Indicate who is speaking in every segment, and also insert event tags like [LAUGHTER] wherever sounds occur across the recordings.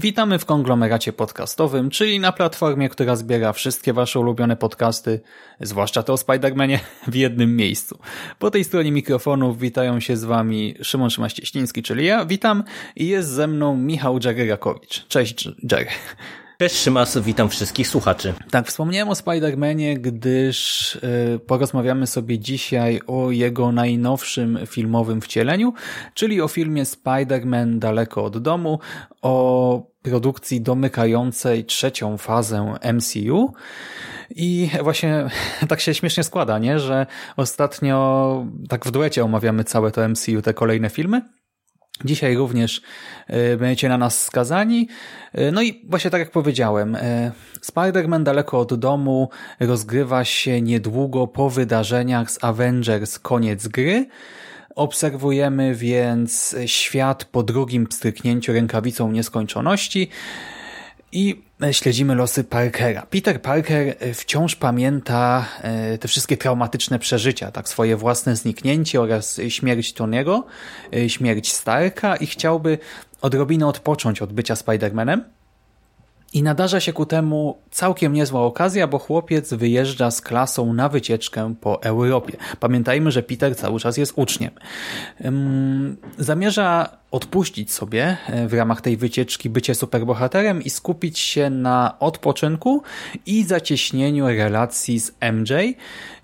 Speaker 1: Witamy w konglomeracie podcastowym, czyli na platformie, która zbiera wszystkie wasze ulubione podcasty, zwłaszcza te o Spider-Manie, w jednym miejscu. Po tej stronie mikrofonów witają się z wami Szymon Szymaścieśliński, czyli ja, witam i jest ze mną Michał Dżery-Rakowicz. Cześć Dżery.
Speaker 2: Cześć Szymas, witam wszystkich słuchaczy.
Speaker 1: Tak, wspomniałem o Spider-Manie, gdyż y, porozmawiamy sobie dzisiaj o jego najnowszym filmowym wcieleniu, czyli o filmie Spider-Man Daleko od domu, o produkcji domykającej trzecią fazę MCU. I właśnie [LAUGHS] tak się śmiesznie składa, nie? że ostatnio tak w duecie omawiamy całe to MCU, te kolejne filmy. Dzisiaj również y, będziecie na nas skazani. Y, no i właśnie tak jak powiedziałem, y, Spider-Man daleko od domu rozgrywa się niedługo po wydarzeniach z Avengers koniec gry. Obserwujemy więc świat po drugim pstryknięciu rękawicą nieskończoności i śledzimy losy Parkera. Peter Parker wciąż pamięta te wszystkie traumatyczne przeżycia, tak swoje własne zniknięcie oraz śmierć Tony'ego, śmierć Starka i chciałby odrobinę odpocząć od bycia Spider-Manem. I nadarza się ku temu całkiem niezła okazja, bo chłopiec wyjeżdża z klasą na wycieczkę po Europie. Pamiętajmy, że Peter cały czas jest uczniem. Zamierza odpuścić sobie w ramach tej wycieczki bycie superbohaterem i skupić się na odpoczynku i zacieśnieniu relacji z MJ.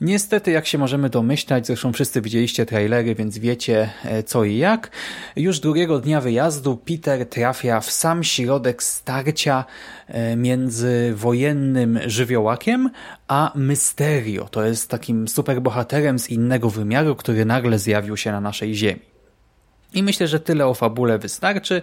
Speaker 1: Niestety, jak się możemy domyślać, zresztą wszyscy widzieliście trailery, więc wiecie co i jak. Już drugiego dnia wyjazdu Peter trafia w sam środek starcia między wojennym żywiołakiem a Mysterio. To jest takim superbohaterem z innego wymiaru, który nagle zjawił się na naszej ziemi. I myślę, że tyle o fabule wystarczy.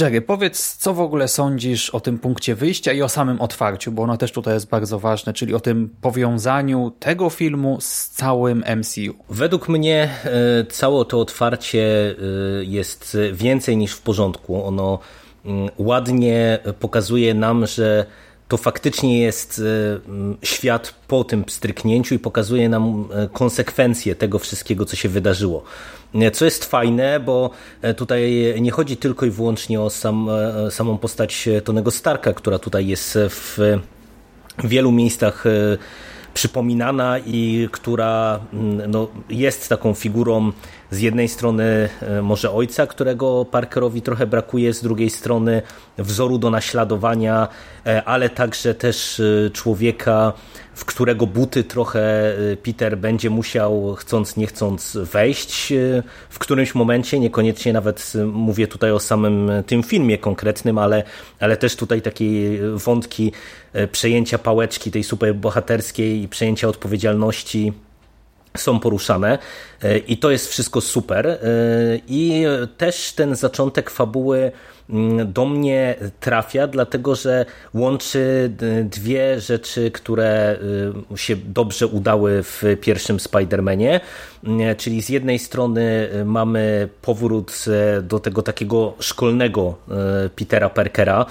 Speaker 1: Jerry, powiedz, co w ogóle sądzisz o tym punkcie wyjścia i o samym otwarciu, bo ono też tutaj jest bardzo ważne, czyli o tym powiązaniu tego filmu z całym MCU.
Speaker 2: Według mnie e, całe to otwarcie e, jest więcej niż w porządku. Ono mm, ładnie pokazuje nam, że to faktycznie jest świat po tym stryknięciu i pokazuje nam konsekwencje tego wszystkiego, co się wydarzyło. Co jest fajne, bo tutaj nie chodzi tylko i wyłącznie o sam, samą postać Tonego Starka, która tutaj jest w wielu miejscach przypominana i która no, jest taką figurą z jednej strony może ojca, którego Parkerowi trochę brakuje, z drugiej strony wzoru do naśladowania, ale także też człowieka, w którego buty trochę Peter będzie musiał, chcąc nie chcąc, wejść w którymś momencie. Niekoniecznie nawet mówię tutaj o samym tym filmie konkretnym, ale, ale też tutaj takie wątki przejęcia pałeczki tej superbohaterskiej i przejęcia odpowiedzialności są poruszane i to jest wszystko super. I też ten zaczątek fabuły do mnie trafia, dlatego że łączy dwie rzeczy, które się dobrze udały w pierwszym Spider-Manie. Czyli z jednej strony mamy powrót do tego takiego szkolnego Petera Parkera,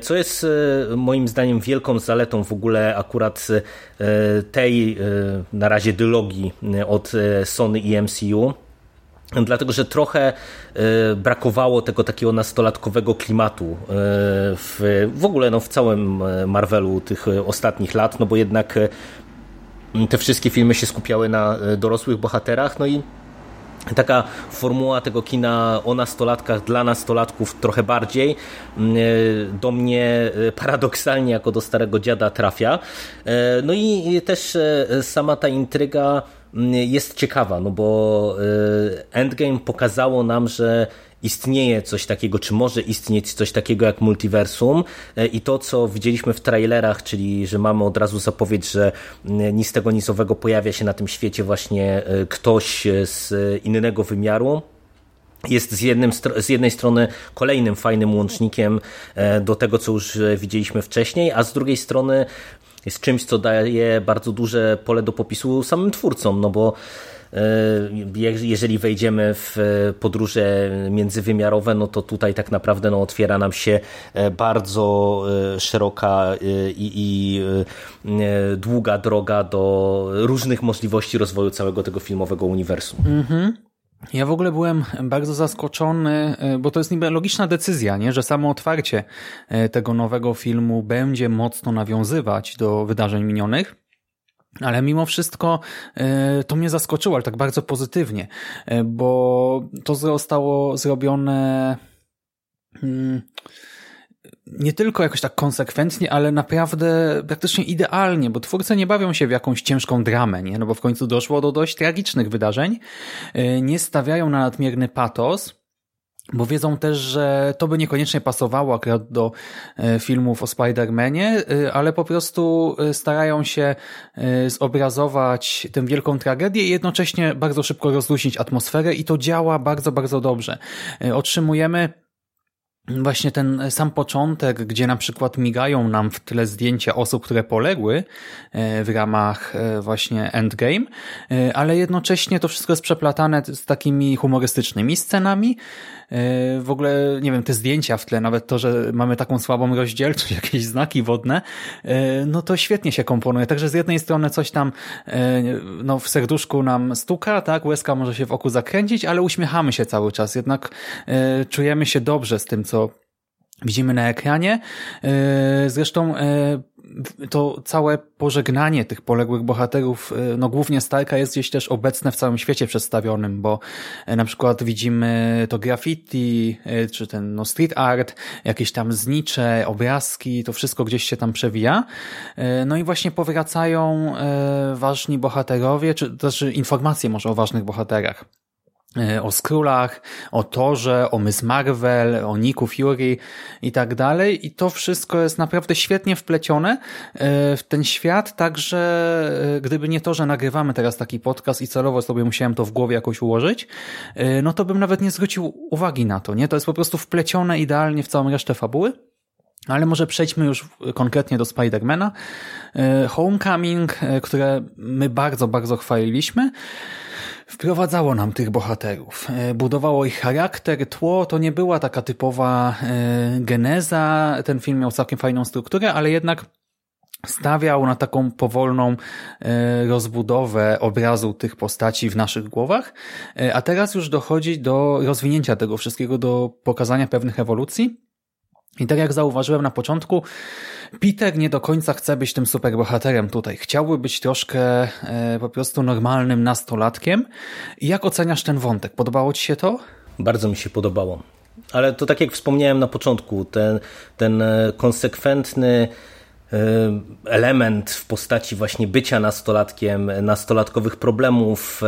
Speaker 2: co jest moim zdaniem wielką zaletą w ogóle akurat tej na razie dylogii od Sony i MCU dlatego że trochę brakowało tego takiego nastolatkowego klimatu w, w ogóle no, w całym Marvelu tych ostatnich lat, no bo jednak te wszystkie filmy się skupiały na dorosłych bohaterach, no i taka formuła tego kina o nastolatkach dla nastolatków trochę bardziej do mnie paradoksalnie jako do starego dziada trafia. No i też sama ta intryga jest ciekawa, no bo Endgame pokazało nam, że istnieje coś takiego, czy może istnieć coś takiego jak multiversum. I to, co widzieliśmy w trailerach, czyli że mamy od razu zapowiedź, że nic z tego nicowego pojawia się na tym świecie właśnie ktoś z innego wymiaru, jest z, jednym, z jednej strony kolejnym fajnym łącznikiem do tego, co już widzieliśmy wcześniej, a z drugiej strony jest czymś, co daje bardzo duże pole do popisu samym twórcom, no bo e, jeżeli wejdziemy w podróże międzywymiarowe, no to tutaj tak naprawdę no, otwiera nam się e, bardzo e, szeroka i, i długa droga do różnych możliwości rozwoju całego tego filmowego uniwersum.
Speaker 1: Mhm. Ja w ogóle byłem bardzo zaskoczony, e, bo to jest niby logiczna decyzja, nie? że samo otwarcie e, tego nowego filmu będzie mocno nawiązywać do wydarzeń minionych. Ale mimo wszystko e, to mnie zaskoczyło, ale tak bardzo pozytywnie, bo to zostało zrobione hmm, nie tylko jakoś tak konsekwentnie, ale naprawdę praktycznie idealnie, bo twórcy nie bawią się w jakąś ciężką dramę, nie? No bo w końcu doszło do dość tragicznych wydarzeń. E, nie stawiają na nadmierny patos, bo wiedzą też, że to by niekoniecznie pasowało akurat do e, filmów o Spider-Manie, e, ale po prostu starają się zobrazować tę wielką tragedię i jednocześnie bardzo szybko rozluźnić atmosferę i to działa bardzo, bardzo dobrze. Otrzymujemy właśnie ten sam początek, gdzie na przykład migają nam w tle zdjęcia osób, które poległy e, w ramach e, właśnie Endgame, e, ale jednocześnie to wszystko jest przeplatane z takimi humorystycznymi scenami, w ogóle, nie wiem, te zdjęcia w tle, nawet to, że mamy taką słabą rozdzielczość, [LAUGHS] jakieś znaki wodne, no to świetnie się komponuje. Także z jednej strony coś tam no, w serduszku nam stuka, tak, łezka może się w oku zakręcić, ale uśmiechamy się cały czas. Jednak czujemy się dobrze z tym, co widzimy na ekranie. Zresztą to całe pożegnanie tych poległych bohaterów, e, no głównie Starka jest gdzieś też obecne w całym świecie przedstawionym, bo e, na przykład widzimy to graffiti, e, czy ten no street art, jakieś tam znicze, obrazki, to wszystko gdzieś się tam przewija. No i właśnie powracają ważni bohaterowie, czy też informacje może o ważnych bohaterach. E, o Skrulach, o Torze, o Miss Marvel, o Niku Fury i tak dalej. I to wszystko jest naprawdę świetnie wplecione e, w ten świat, także e, gdyby nie to, że nagrywamy teraz taki podcast i celowo sobie musiałem to w głowie jakoś ułożyć, no to bym nawet nie zwrócił uwagi na to, nie? To jest po prostu wplecione idealnie w całą resztę fabuły. Ale może przejdźmy już konkretnie do Spidermana. Homecoming, które my bardzo, bardzo chwaliliśmy wprowadzało nam tych bohaterów. E, budowało ich charakter, tło, to nie była taka typowa e, geneza. Ten film miał całkiem fajną strukturę, ale jednak stawiał na taką powolną e, rozbudowę obrazu tych postaci w naszych głowach, a teraz już dochodzi do rozwinięcia tego wszystkiego, do pokazania pewnych ewolucji. I tak jak zauważyłem na początku, Peter nie do końca chce być tym superbohaterem tutaj. Chciałby być troszkę e, po prostu normalnym nastolatkiem. Jak oceniasz ten wątek? Podobało Ci się to?
Speaker 2: Bardzo mi się podobało. Ale to tak jak wspomniałem na początku, ten, ten e, konsekwentny element w postaci właśnie bycia nastolatkiem, nastolatkowych problemów e,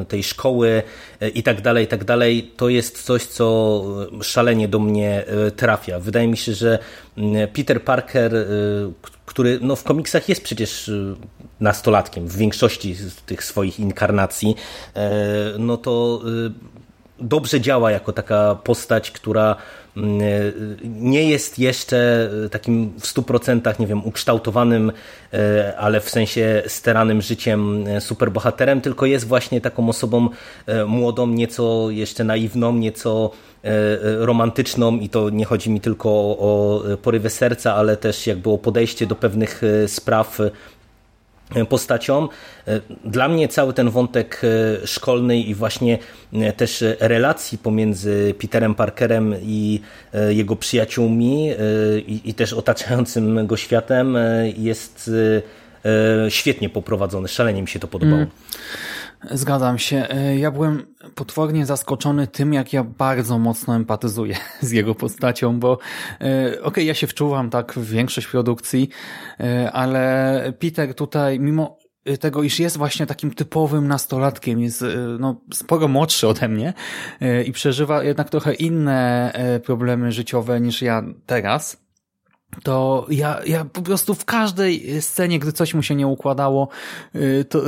Speaker 2: e, tej szkoły i tak dalej, i tak dalej, to jest coś, co szalenie do mnie trafia. Wydaje mi się, że Peter Parker, który no w komiksach jest przecież nastolatkiem w większości tych swoich inkarnacji, no to dobrze działa jako taka postać, która mm, nie jest jeszcze takim w stu procentach, nie wiem, ukształtowanym, e, ale w sensie steranym życiem e, superbohaterem, tylko jest właśnie taką osobą e, młodą, nieco jeszcze naiwną, nieco romantyczną i to nie chodzi mi tylko o, porywy serca, ale też jakby o podejście do pewnych spraw postacią. Dla mnie cały ten wątek e, szkolny i właśnie e, też relacji pomiędzy Peterem Parkerem i e, jego przyjaciółmi i, też otaczającym go światem jest świetnie poprowadzony. Szalenie mi się to podobało. Mm.
Speaker 1: Zgadzam się. E, ja byłem potwornie zaskoczony tym, jak ja bardzo mocno empatyzuję [LAUGHS] z jego postacią, bo e, okej, okay, ja się wczuwam tak w większość produkcji, e, ale Peter tutaj, mimo tego, iż jest właśnie takim typowym nastolatkiem, jest no, sporo młodszy ode mnie i przeżywa jednak trochę inne problemy życiowe niż ja teraz, to ja, ja po prostu w każdej scenie, gdy coś mu się nie układało, y, to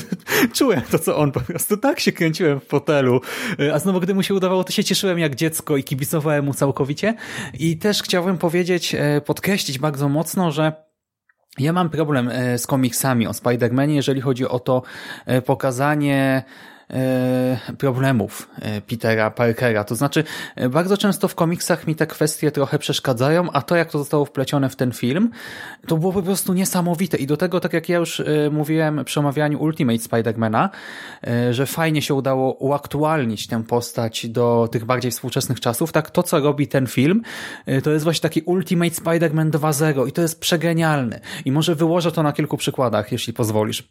Speaker 1: [LAUGHS] czułem to, co on po prostu. Tak się kręciłem w fotelu. Y, a znowu, gdy mu się udawało, to się cieszyłem jak dziecko i kibicowałem mu całkowicie. I też chciałbym powiedzieć, e, podkreślić bardzo mocno, że ja mam problem e, z komiksami o Spider-Manie, jeżeli chodzi o to e, pokazanie problemów e, Petera Parkera. To znaczy, e, bardzo często w komiksach mi te kwestie trochę przeszkadzają, a to jak to zostało wplecione w ten film, to było po prostu niesamowite. I do tego, tak jak ja już mówiłem przy omawianiu Ultimate Spidermana, że fajnie się udało uaktualnić tę postać do tych bardziej współczesnych czasów, tak to, co robi ten film, to jest właśnie taki Ultimate Spider-Man 2.0 i to jest przegenialne. I może wyłożę to na kilku przykładach, jeśli pozwolisz.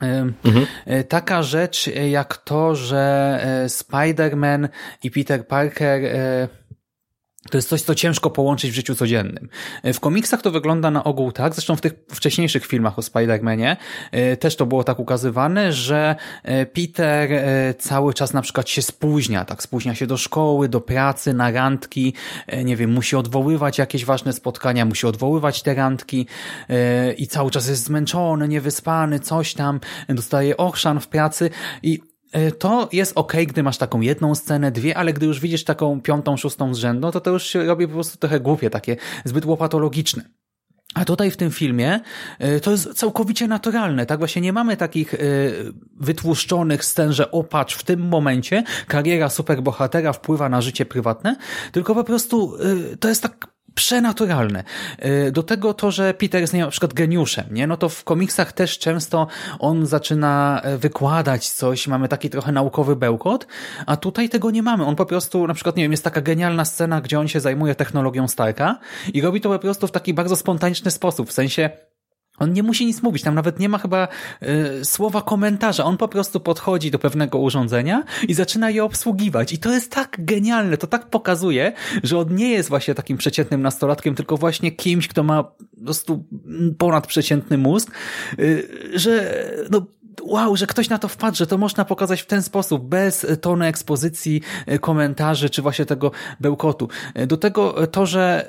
Speaker 1: Mhm. Taka rzecz jak to, że e, Spider-Man i Peter Parker e, to jest coś, co ciężko połączyć w życiu codziennym. E, w komiksach to wygląda na ogół tak, zresztą w tych wcześniejszych filmach o Spider-Manie e, też to było tak ukazywane, że e, Peter cały czas na przykład się spóźnia, tak, spóźnia się do szkoły, do pracy, na randki, nie wiem, musi odwoływać jakieś ważne spotkania, musi odwoływać te randki i cały czas jest zmęczony, niewyspany, coś tam, dostaje ochrzan w pracy i to jest ok, gdy masz taką jedną scenę, dwie, ale gdy już widzisz taką piątą, szóstą z rzędu, to to już się robi po prostu trochę głupie, takie zbyt łopatologiczne. A tutaj w tym filmie e, to jest całkowicie naturalne, tak? Właśnie nie mamy takich e, wytłuszczonych scen, że opatrz, w tym momencie kariera superbohatera wpływa na życie prywatne, tylko po prostu to jest tak przenaturalne. Y, do tego to, że Peter jest na przykład geniuszem, nie? No to w komiksach też często on zaczyna e, wykładać coś, mamy taki trochę naukowy bełkot, a tutaj tego nie mamy. On po prostu, na przykład, nie wiem, jest taka genialna scena, gdzie on się zajmuje technologią Starka i robi to po prostu w taki bardzo spontaniczny sposób, w sensie on nie musi nic mówić, tam nawet nie ma chyba y, słowa komentarza. On po prostu podchodzi do pewnego urządzenia i zaczyna je obsługiwać. I to jest tak genialne, to tak pokazuje, że on nie jest właśnie takim przeciętnym nastolatkiem, tylko właśnie kimś, kto ma po prostu ponadprzeciętny mózg, y, że no, wow, że ktoś na to wpadł, że to można pokazać w ten sposób, bez tonu ekspozycji, e, komentarzy, czy właśnie tego bełkotu. E, do tego to, że...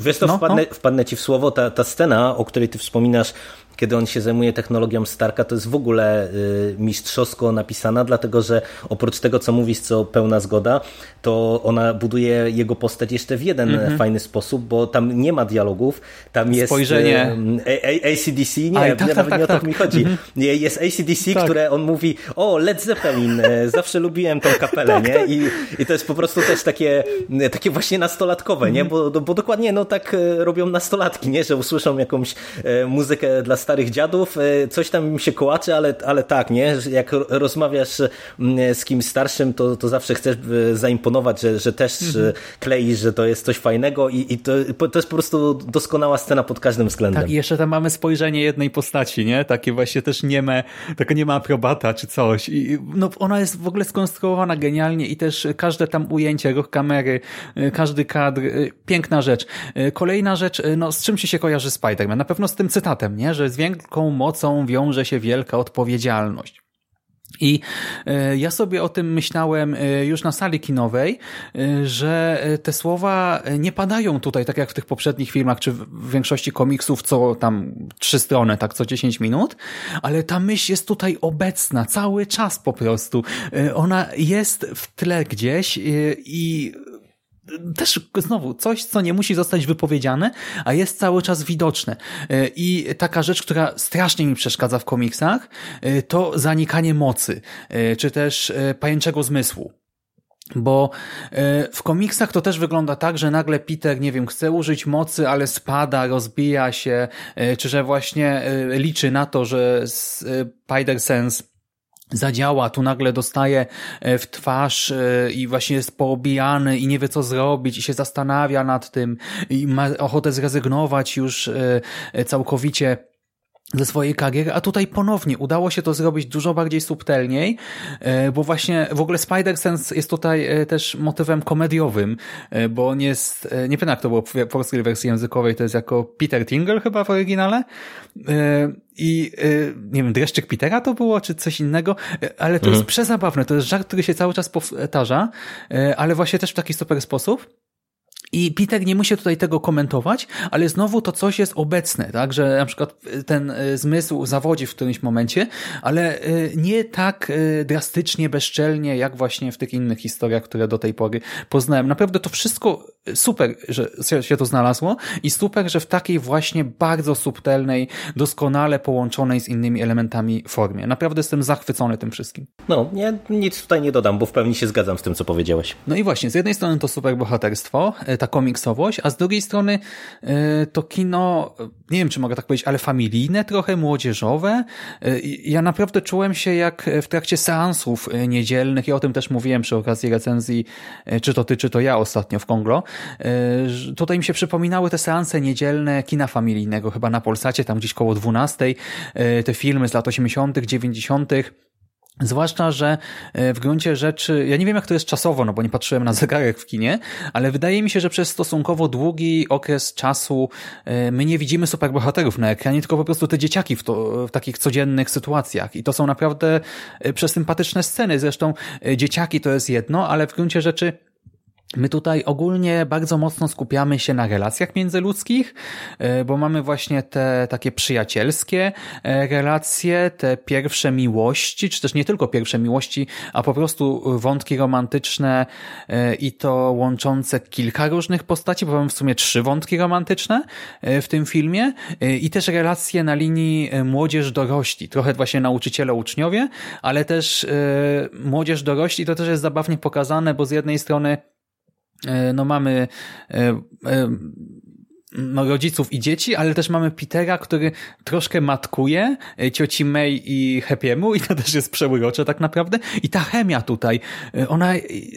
Speaker 2: Wiesz to no, wpadnę, no. wpadnę ci w słowo, ta, ta scena, o której ty wspominasz, kiedy on się zajmuje technologią Starka, to jest w ogóle y, mistrzowsko napisana, dlatego że oprócz tego, co mówisz, co pełna zgoda, to ona buduje jego postać jeszcze w jeden mm -hmm. fajny sposób, bo tam nie ma dialogów, tam jest
Speaker 1: Spojrzenie.
Speaker 2: ACDC, nie, Aj, tak, nawet tak, nie tak, o to tak. mi chodzi. Mm -hmm. Jest ACDC, tak. które on mówi, o, Led Zeppelin, e, zawsze lubiłem tą kapelę, tak, nie? Tak. I, I to jest po prostu też takie, takie właśnie nastolatkowe, nie? Mhm. Bo, bo dokładnie no tak robią nastolatki, nie? Że usłyszą jakąś muzykę dla starych dziadów, e, coś tam im się kołaczy, ale, ale tak, nie? Jak rozmawiasz mm, z kimś starszym, to, to zawsze chcesz e, zaimponować, że, że też mhm. kleisz, że to jest coś fajnego i, i to, to jest po prostu doskonała scena pod każdym względem.
Speaker 1: Tak, i jeszcze tam mamy spojrzenie jednej postaci, nie? Takie właśnie też nieme, taka nie ma aprobata czy coś. I, no, ona jest w ogóle skonstruowana genialnie i też każde tam ujęcie, ruch kamery, e, każdy kadr, piękna rzecz. Kolejna rzecz, no z czym ci się kojarzy Spider-Man? Na pewno z tym cytatem, nie? Że z wielką mocą wiąże się wielka odpowiedzialność. I e, ja sobie o tym myślałem e, już na sali kinowej, e, że te słowa nie padają tutaj, tak jak w tych poprzednich filmach, czy w większości komiksów, co tam trzy strony, tak co 10 minut, ale ta myśl jest tutaj obecna cały czas po prostu. Ona jest w tle gdzieś i też znowu coś, co nie musi zostać wypowiedziane, a jest cały czas widoczne. E, I taka rzecz, która strasznie mi przeszkadza w komiksach, e, to zanikanie mocy, e, czy też pajęczego zmysłu. Bo w komiksach to też wygląda tak, że nagle Peter, nie wiem, chce użyć mocy, ale spada, rozbija się, czy że właśnie liczy na to, że Spider-Sense zadziała, tu nagle dostaje e, w twarz e, i właśnie jest poobijany i nie wie co zrobić i się zastanawia nad tym i ma ochotę zrezygnować już e, całkowicie ze swojej kariery, a tutaj ponownie udało się to zrobić dużo bardziej subtelniej, bo właśnie w ogóle Spider-Sense jest tutaj też motywem komediowym, bo on jest, nie pamiętam jak to było w polskiej wersji językowej, to jest jako Peter Tingle chyba w oryginale i nie wiem, dreszczyk Petera to było, czy coś innego, ale to mhm. jest przezabawne. To jest żart, który się cały czas powtarza, ale właśnie też w taki super sposób. I Peter nie musi tutaj tego komentować, ale znowu to coś jest obecne, tak, że na przykład ten e, zmysł zawodzi w którymś momencie, ale e, nie tak e, drastycznie, bezczelnie, jak właśnie w tych innych historiach, które do tej pory poznałem. Naprawdę to wszystko super, że się to znalazło i super, że w takiej właśnie bardzo subtelnej, doskonale połączonej z innymi elementami formie. Naprawdę jestem zachwycony tym wszystkim.
Speaker 2: No, nie, nic tutaj nie dodam, bo w pełni się zgadzam z tym, co powiedziałeś.
Speaker 1: No i właśnie, z jednej strony to super bohaterstwo, ta komiksowość, a z drugiej strony to kino, nie wiem, czy mogę tak powiedzieć, ale familijne, trochę młodzieżowe. Ja naprawdę czułem się jak w trakcie seansów niedzielnych i o tym też mówiłem przy okazji recenzji, czy to ty, czy to ja ostatnio w Konglo, E, tutaj mi się przypominały te seanse niedzielne kina familijnego, chyba na Polsacie, tam gdzieś koło 12, e, te filmy z lat 80., 90., Zwłaszcza, że e, w gruncie rzeczy, ja nie wiem jak to jest czasowo, no bo nie patrzyłem na zegarek w kinie, ale wydaje mi się, że przez stosunkowo długi okres czasu my nie widzimy superbohaterów na ekranie, tylko po prostu te dzieciaki w, to, w takich codziennych sytuacjach. I to są naprawdę przesympatyczne sceny. Zresztą dzieciaki to jest jedno, ale w gruncie rzeczy My tutaj ogólnie bardzo mocno skupiamy się na relacjach międzyludzkich, e, bo mamy właśnie te takie przyjacielskie e, relacje, te pierwsze miłości, czy też nie tylko pierwsze miłości, a po prostu wątki romantyczne e, i to łączące kilka różnych postaci, bo mamy w sumie trzy wątki romantyczne w tym filmie i też relacje na linii młodzież-dorośli, trochę właśnie nauczyciele-uczniowie, ale też młodzież-dorośli to też jest zabawnie pokazane, bo z jednej strony no mamy e, e, no, rodziców i dzieci, ale też mamy Petera, który troszkę matkuje e, cioci May i Happy'emu i to też jest przełyrocze tak naprawdę. I ta chemia tutaj, e, ona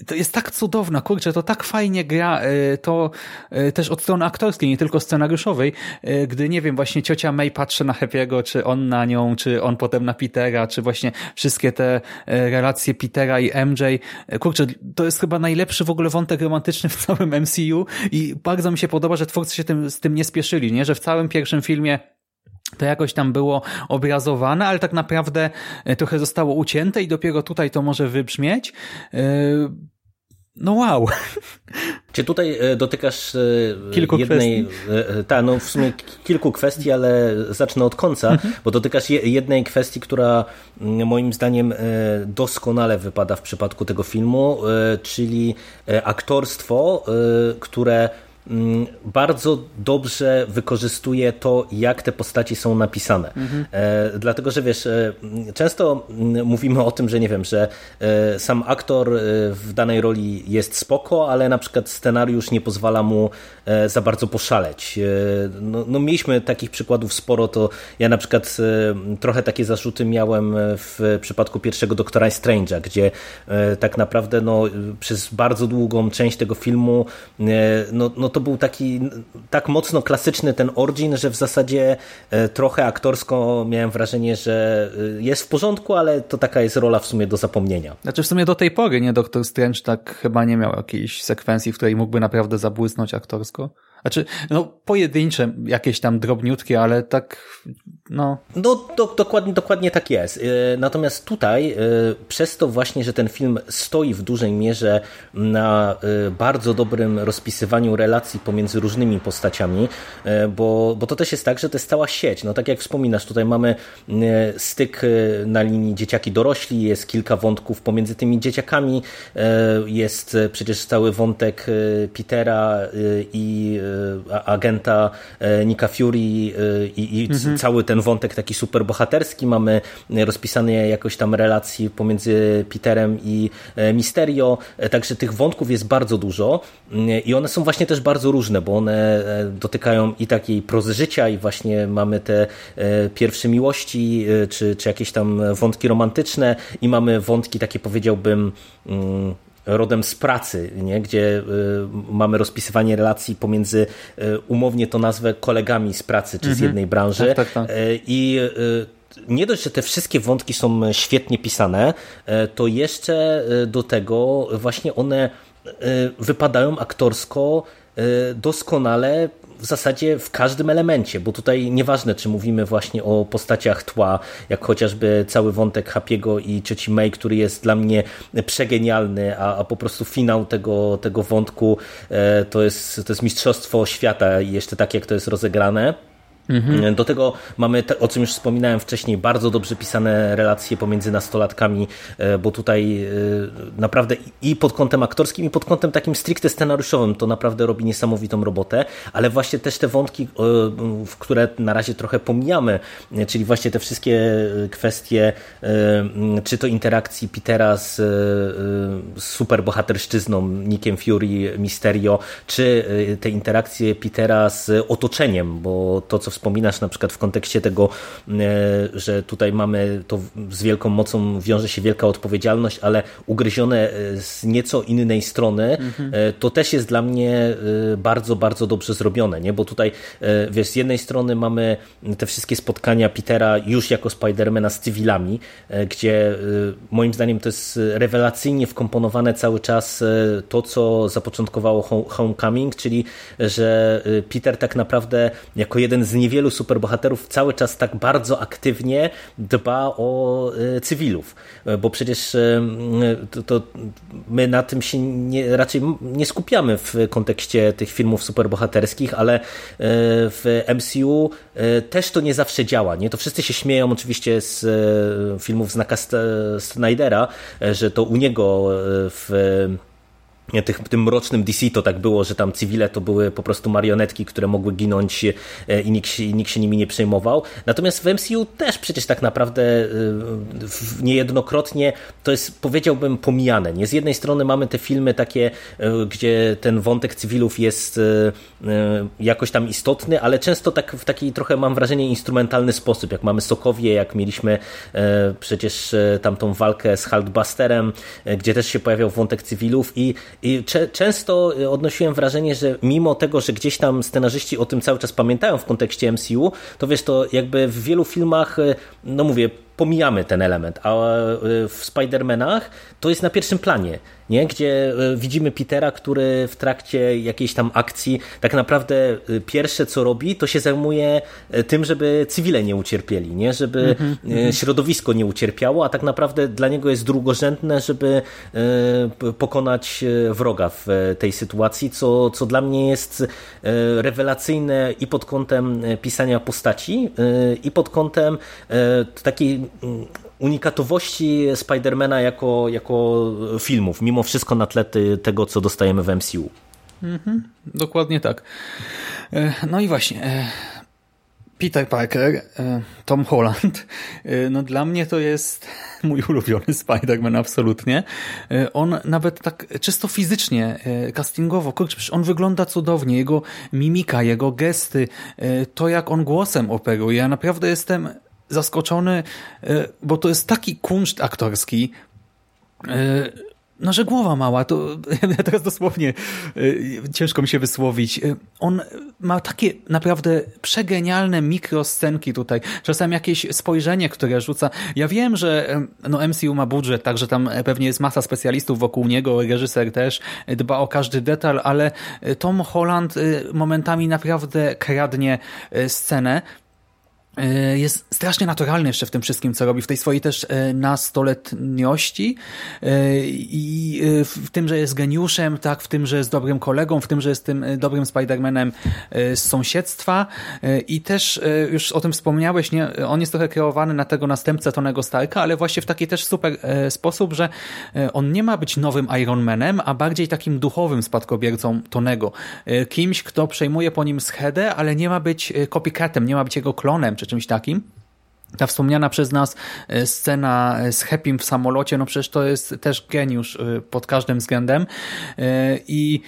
Speaker 1: to jest tak cudowna, kurczę, to tak fajnie gra, e, to też od strony aktorskiej, nie tylko scenariuszowej, gdy, nie wiem, właśnie ciocia May patrzy na Happy'ego, czy on na nią, czy on potem na Petera, czy właśnie wszystkie te relacje Petera i MJ. Kurczę, to jest chyba najlepszy w ogóle wątek romantyczny w całym MCU i bardzo mi się podoba, że twórcy się tym z tym nie spieszyli, nie? Że w całym pierwszym filmie to jakoś tam było obrazowane, ale tak naprawdę e, trochę zostało ucięte i dopiero tutaj to może wybrzmieć. E, no wow. [LAUGHS]
Speaker 2: Czy tutaj e, dotykasz kilku jednej, kwestii. Ta, no w sumie kilku kwestii, ale zacznę od końca, mhm. bo dotykasz jednej kwestii, która mm, moim zdaniem doskonale wypada w przypadku tego filmu, czyli aktorstwo, które bardzo dobrze wykorzystuje to, jak te postaci są napisane. Mhm. E, dlatego, że wiesz, e, często mówimy o tym, że nie wiem, że e, sam aktor w danej roli jest spoko, ale na przykład scenariusz nie pozwala mu za bardzo poszaleć. No, no mieliśmy takich przykładów sporo, to ja na przykład trochę takie zarzuty miałem w przypadku pierwszego Doktora Strange'a, gdzie tak naprawdę no, przez bardzo długą część tego filmu no, no to był taki tak mocno klasyczny ten origin, że w zasadzie e, trochę aktorsko miałem wrażenie, że e, jest w porządku, ale to taka jest rola w sumie do zapomnienia.
Speaker 1: Znaczy w sumie do tej pory, nie? Doktor Strange tak chyba nie miał jakiejś sekwencji, w której mógłby naprawdę zabłysnąć aktorsko. Znaczy, no pojedyncze, jakieś tam drobniutkie, ale tak, no.
Speaker 2: No, do, dokładnie, dokładnie tak jest. E, natomiast tutaj, e, przez to właśnie, że ten film stoi w dużej mierze na e, bardzo dobrym rozpisywaniu relacji pomiędzy różnymi postaciami, bo, bo to też jest tak, że to jest cała sieć. No tak jak wspominasz, tutaj mamy styk na linii dzieciaki-dorośli, jest kilka wątków pomiędzy tymi dzieciakami, jest przecież cały wątek Petera i agenta Nika Fury i, i mhm. cały ten wątek taki super bohaterski. Mamy rozpisane jakoś tam relacji pomiędzy Peterem i Misterio, także tych wątków jest bardzo dużo i one są właśnie też bardzo różne, bo one dotykają i takiej prozy życia i właśnie mamy te pierwsze miłości, czy, czy jakieś tam wątki romantyczne i mamy wątki takie powiedziałbym mm, rodem z pracy, nie? gdzie y, mamy rozpisywanie relacji pomiędzy, y, umownie to nazwę, kolegami z pracy czy z mhm. jednej branży. Tak, tak, tak. Y, I nie dość, że te wszystkie wątki są świetnie pisane, to jeszcze do tego właśnie one wypadają aktorsko doskonale w zasadzie w każdym elemencie, bo tutaj nieważne, czy mówimy właśnie o postaciach tła, jak chociażby cały wątek Happy'ego i cioci May, który jest dla mnie przegenialny, a, a po prostu finał tego, tego wątku e, to jest, to jest mistrzostwo świata i jeszcze tak, jak to jest rozegrane. Mhm. Do tego mamy, o czym już wspominałem wcześniej, bardzo dobrze pisane relacje pomiędzy nastolatkami, e, bo tutaj e, naprawdę i pod kątem aktorskim, i pod kątem takim stricte scenariuszowym to naprawdę robi niesamowitą robotę, ale właśnie też te wątki, w które na razie trochę pomijamy, e, czyli właśnie te wszystkie kwestie, czy to interakcji Petera z, z superbohaterszczyzną, Nickiem Fury, Mysterio, czy te interakcje Petera z otoczeniem, bo to, co wspominasz na przykład w kontekście tego, e, że tutaj mamy to z wielką mocą wiąże się wielka odpowiedzialność, ale ugryzione e, z nieco innej strony, mhm. to też jest dla mnie bardzo, bardzo dobrze zrobione, nie? bo tutaj wiesz, z jednej strony mamy te wszystkie spotkania Petera już jako Spidermana z cywilami, gdzie moim zdaniem to jest rewelacyjnie wkomponowane cały czas to, co zapoczątkowało Homecoming, czyli że Peter tak naprawdę jako jeden z niewielu superbohaterów cały czas tak bardzo aktywnie dba o e, cywilów, e, bo przecież e, to, to my na tym się nie, raczej nie skupiamy w kontekście tych filmów superbohaterskich, ale w MCU też to nie zawsze działa. Nie? To wszyscy się śmieją oczywiście z filmów znaka Snydera, że to u niego w tych, tym mrocznym DC to tak było, że tam cywile to były po prostu marionetki, które mogły ginąć e, i nikt, nikt się nimi nie przejmował. Natomiast w MCU też przecież tak naprawdę e, niejednokrotnie to jest, powiedziałbym, pomijane. Nie? Z jednej strony mamy te filmy takie, e, gdzie ten wątek cywilów jest jakoś tam istotny, ale często tak w taki trochę mam wrażenie instrumentalny sposób, jak mamy Sokowie, jak mieliśmy przecież tamtą walkę z Hulkbusterem, gdzie też się pojawiał wątek cywilów i i często odnosiłem wrażenie, że mimo tego, że gdzieś tam scenarzyści o tym cały czas pamiętają w kontekście MCU, to wiesz, to jakby w wielu filmach, no mówię, pomijamy ten element, a e, w Spider-Manach to jest na pierwszym planie, nie? gdzie e, widzimy Petera, który w trakcie jakiejś tam akcji tak naprawdę e, pierwsze co robi, to się zajmuje tym, żeby cywile nie ucierpieli, nie? żeby mm -hmm. środowisko nie ucierpiało, a tak naprawdę dla niego jest drugorzędne, żeby pokonać wroga w tej sytuacji, co, co dla mnie jest rewelacyjne i pod kątem pisania postaci, i pod kątem takiej unikatowości Spidermana jako, jako filmów, mimo wszystko na tle tego, co dostajemy w MCU.
Speaker 1: Mhm, dokładnie tak. E, no i właśnie, e, Peter Parker, e, Tom Holland, no dla mnie to jest [LAUGHS] mój ulubiony Spider-Man absolutnie. On nawet tak czysto fizycznie, castingowo, kurczę, przecież on wygląda cudownie, jego mimika, jego gesty, to jak on głosem operuje, ja naprawdę jestem zaskoczony, e, bo to jest taki kunszt aktorski, e, no, że głowa mała, to [LAUGHS] ja teraz dosłownie e, ciężko mi się wysłowić. On ma takie naprawdę przegenialne mikroscenki tutaj. Czasem jakieś spojrzenie, które rzuca. Ja wiem, że no MCU ma budżet, także tam pewnie jest masa specjalistów wokół niego, reżyser też dba o każdy detal, ale Tom Holland momentami naprawdę kradnie scenę. E, jest strasznie naturalny jeszcze w tym wszystkim, co robi, w tej swojej też e, nastoletniości e, i w tym, że jest geniuszem, tak, w tym, że jest dobrym kolegą, w tym, że jest tym dobrym Spider-Manem z sąsiedztwa i też już o tym wspomniałeś, nie? on jest trochę kreowany na tego następcę Tonego Starka, ale właśnie w taki też super sposób, że on nie ma być nowym Iron Manem, a bardziej takim duchowym spadkobiercą Tonego. Kimś, kto przejmuje po nim schedę, ale nie ma być copycatem, nie ma być jego klonem, czy czymś takim. Ta wspomniana przez nas e, scena z Happym w samolocie, no przecież to jest też geniusz e, pod każdym względem. E, I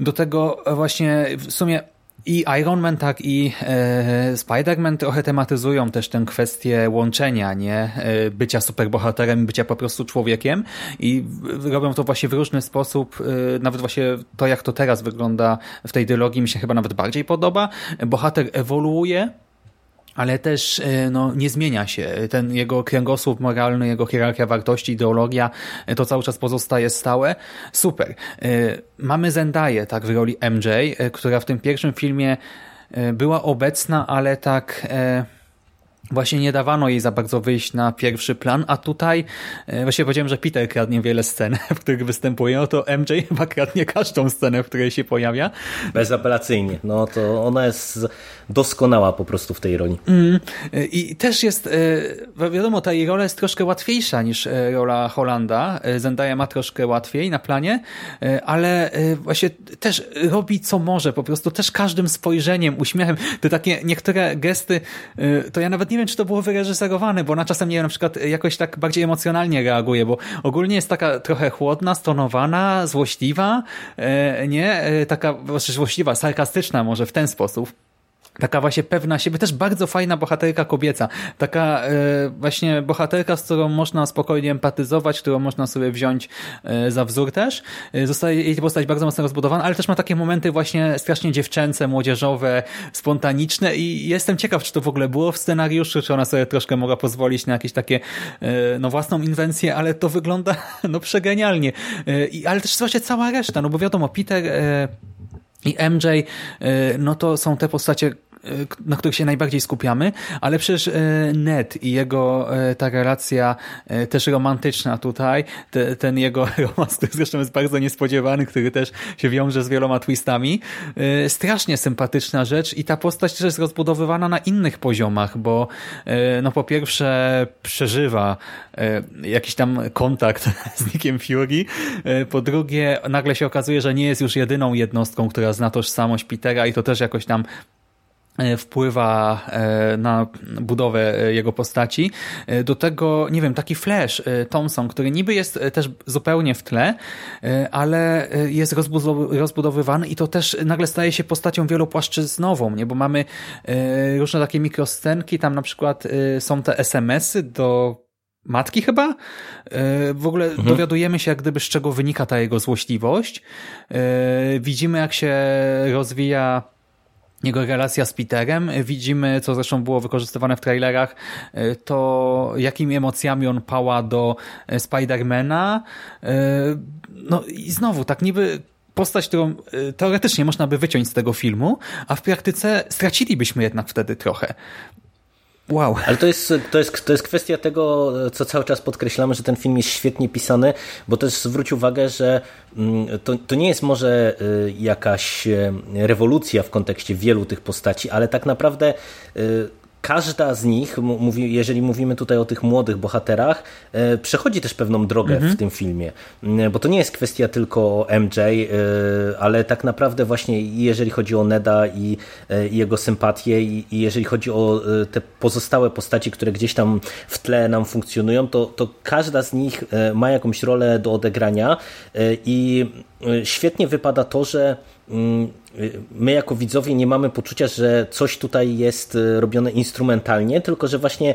Speaker 1: do tego właśnie w sumie i Iron Man, tak i e, Spider-Man trochę tematyzują też tę kwestię łączenia, nie? bycia superbohaterem, bycia po prostu człowiekiem i robią to właśnie w różny sposób. E, nawet właśnie to, jak to teraz wygląda w tej dylogii mi się chyba nawet bardziej podoba. Bohater ewoluuje, ale też no, nie zmienia się. Ten jego kręgosłup moralny, jego hierarchia wartości, ideologia, to cały czas pozostaje stałe. Super. Mamy Zendaję tak w roli MJ, która w tym pierwszym filmie była obecna, ale tak właśnie nie dawano jej za bardzo wyjść na pierwszy plan, a tutaj e, właśnie powiedziałem, że Peter kradnie wiele scen, [LAUGHS] w których występuje, no to MJ [LAUGHS] chyba kradnie każdą scenę, w której się pojawia.
Speaker 2: Bezapelacyjnie. No to ona jest doskonała po prostu w tej roli.
Speaker 1: Mm. I też jest, e, wiadomo, ta jej rola jest troszkę łatwiejsza niż e, rola Holanda. Zendaya ma troszkę łatwiej na planie, ale właśnie też robi co może, po prostu też każdym spojrzeniem, uśmiechem, te takie niektóre gesty, to ja nawet nie wiem, czy to było wyreżyserowane, bo ona czasem, nie wiem, na przykład jakoś tak bardziej emocjonalnie reaguje, bo ogólnie jest taka trochę chłodna, stonowana, złośliwa, e, nie? E, taka, znaczy złośliwa, sarkastyczna może w ten sposób. Taka właśnie pewna siebie, też bardzo fajna bohaterka kobieca. Taka e, właśnie bohaterka, z którą można spokojnie empatyzować, którą można sobie wziąć e, za wzór też. E, zostaje jej postać bardzo mocno rozbudowana, ale też ma takie momenty właśnie strasznie dziewczęce, młodzieżowe, spontaniczne i jestem ciekaw, czy to w ogóle było w scenariuszu, czy ona sobie troszkę mogła pozwolić na jakieś takie no własną inwencję, ale to wygląda [LAUGHS] no przegenialnie. I, ale też właśnie cała reszta, no bo wiadomo, Peter i MJ, no to są te postacie, na których się najbardziej skupiamy, ale przecież e, Ned i jego e, ta relacja e, też romantyczna tutaj, te, ten jego [LAUGHS] romans, który zresztą jest bardzo niespodziewany, który też się wiąże z wieloma twistami, strasznie sympatyczna rzecz i ta postać też jest rozbudowywana na innych poziomach, bo no po pierwsze przeżywa jakiś tam kontakt [LAUGHS] z Nickiem Fury, po drugie nagle się okazuje, że nie jest już jedyną jednostką, która zna tożsamość Petera i to też jakoś tam wpływa e, na budowę e, jego postaci. Do tego, nie wiem, taki Flash Thompson, który niby jest też zupełnie w tle, ale jest rozbudowywany i to też nagle staje się postacią wielopłaszczyznową, nie? bo mamy różne takie mikroscenki, tam na przykład są te SMS-y do matki chyba. W ogóle mhm. dowiadujemy się jak gdyby z czego wynika ta jego złośliwość. Widzimy jak się rozwija jego relacja z Peterem. Widzimy, co zresztą było wykorzystywane w trailerach, to jakimi emocjami on pała do Spidermana. No i znowu, tak niby postać, którą teoretycznie można by wyciąć z tego filmu, a w praktyce stracilibyśmy jednak wtedy trochę. Wow.
Speaker 2: Ale to jest, to, jest, to jest kwestia tego, co cały czas podkreślamy, że ten film jest świetnie pisany, bo też zwróć uwagę, że mm, to, to nie jest może y, jakaś y, rewolucja w kontekście wielu tych postaci, ale tak naprawdę y, każda z nich, jeżeli mówimy tutaj o tych młodych bohaterach, e, przechodzi też pewną drogę mhm. w tym filmie. Mm, bo to nie jest kwestia tylko MJ, e, ale tak naprawdę właśnie jeżeli chodzi o Neda i, e, jego sympatię i jeżeli chodzi o te pozostałe postaci, które gdzieś tam w tle nam funkcjonują, to, to każda z nich ma jakąś rolę do odegrania i świetnie wypada to, że mm, my jako widzowie nie mamy poczucia, że coś tutaj jest e, robione instrumentalnie, tylko że właśnie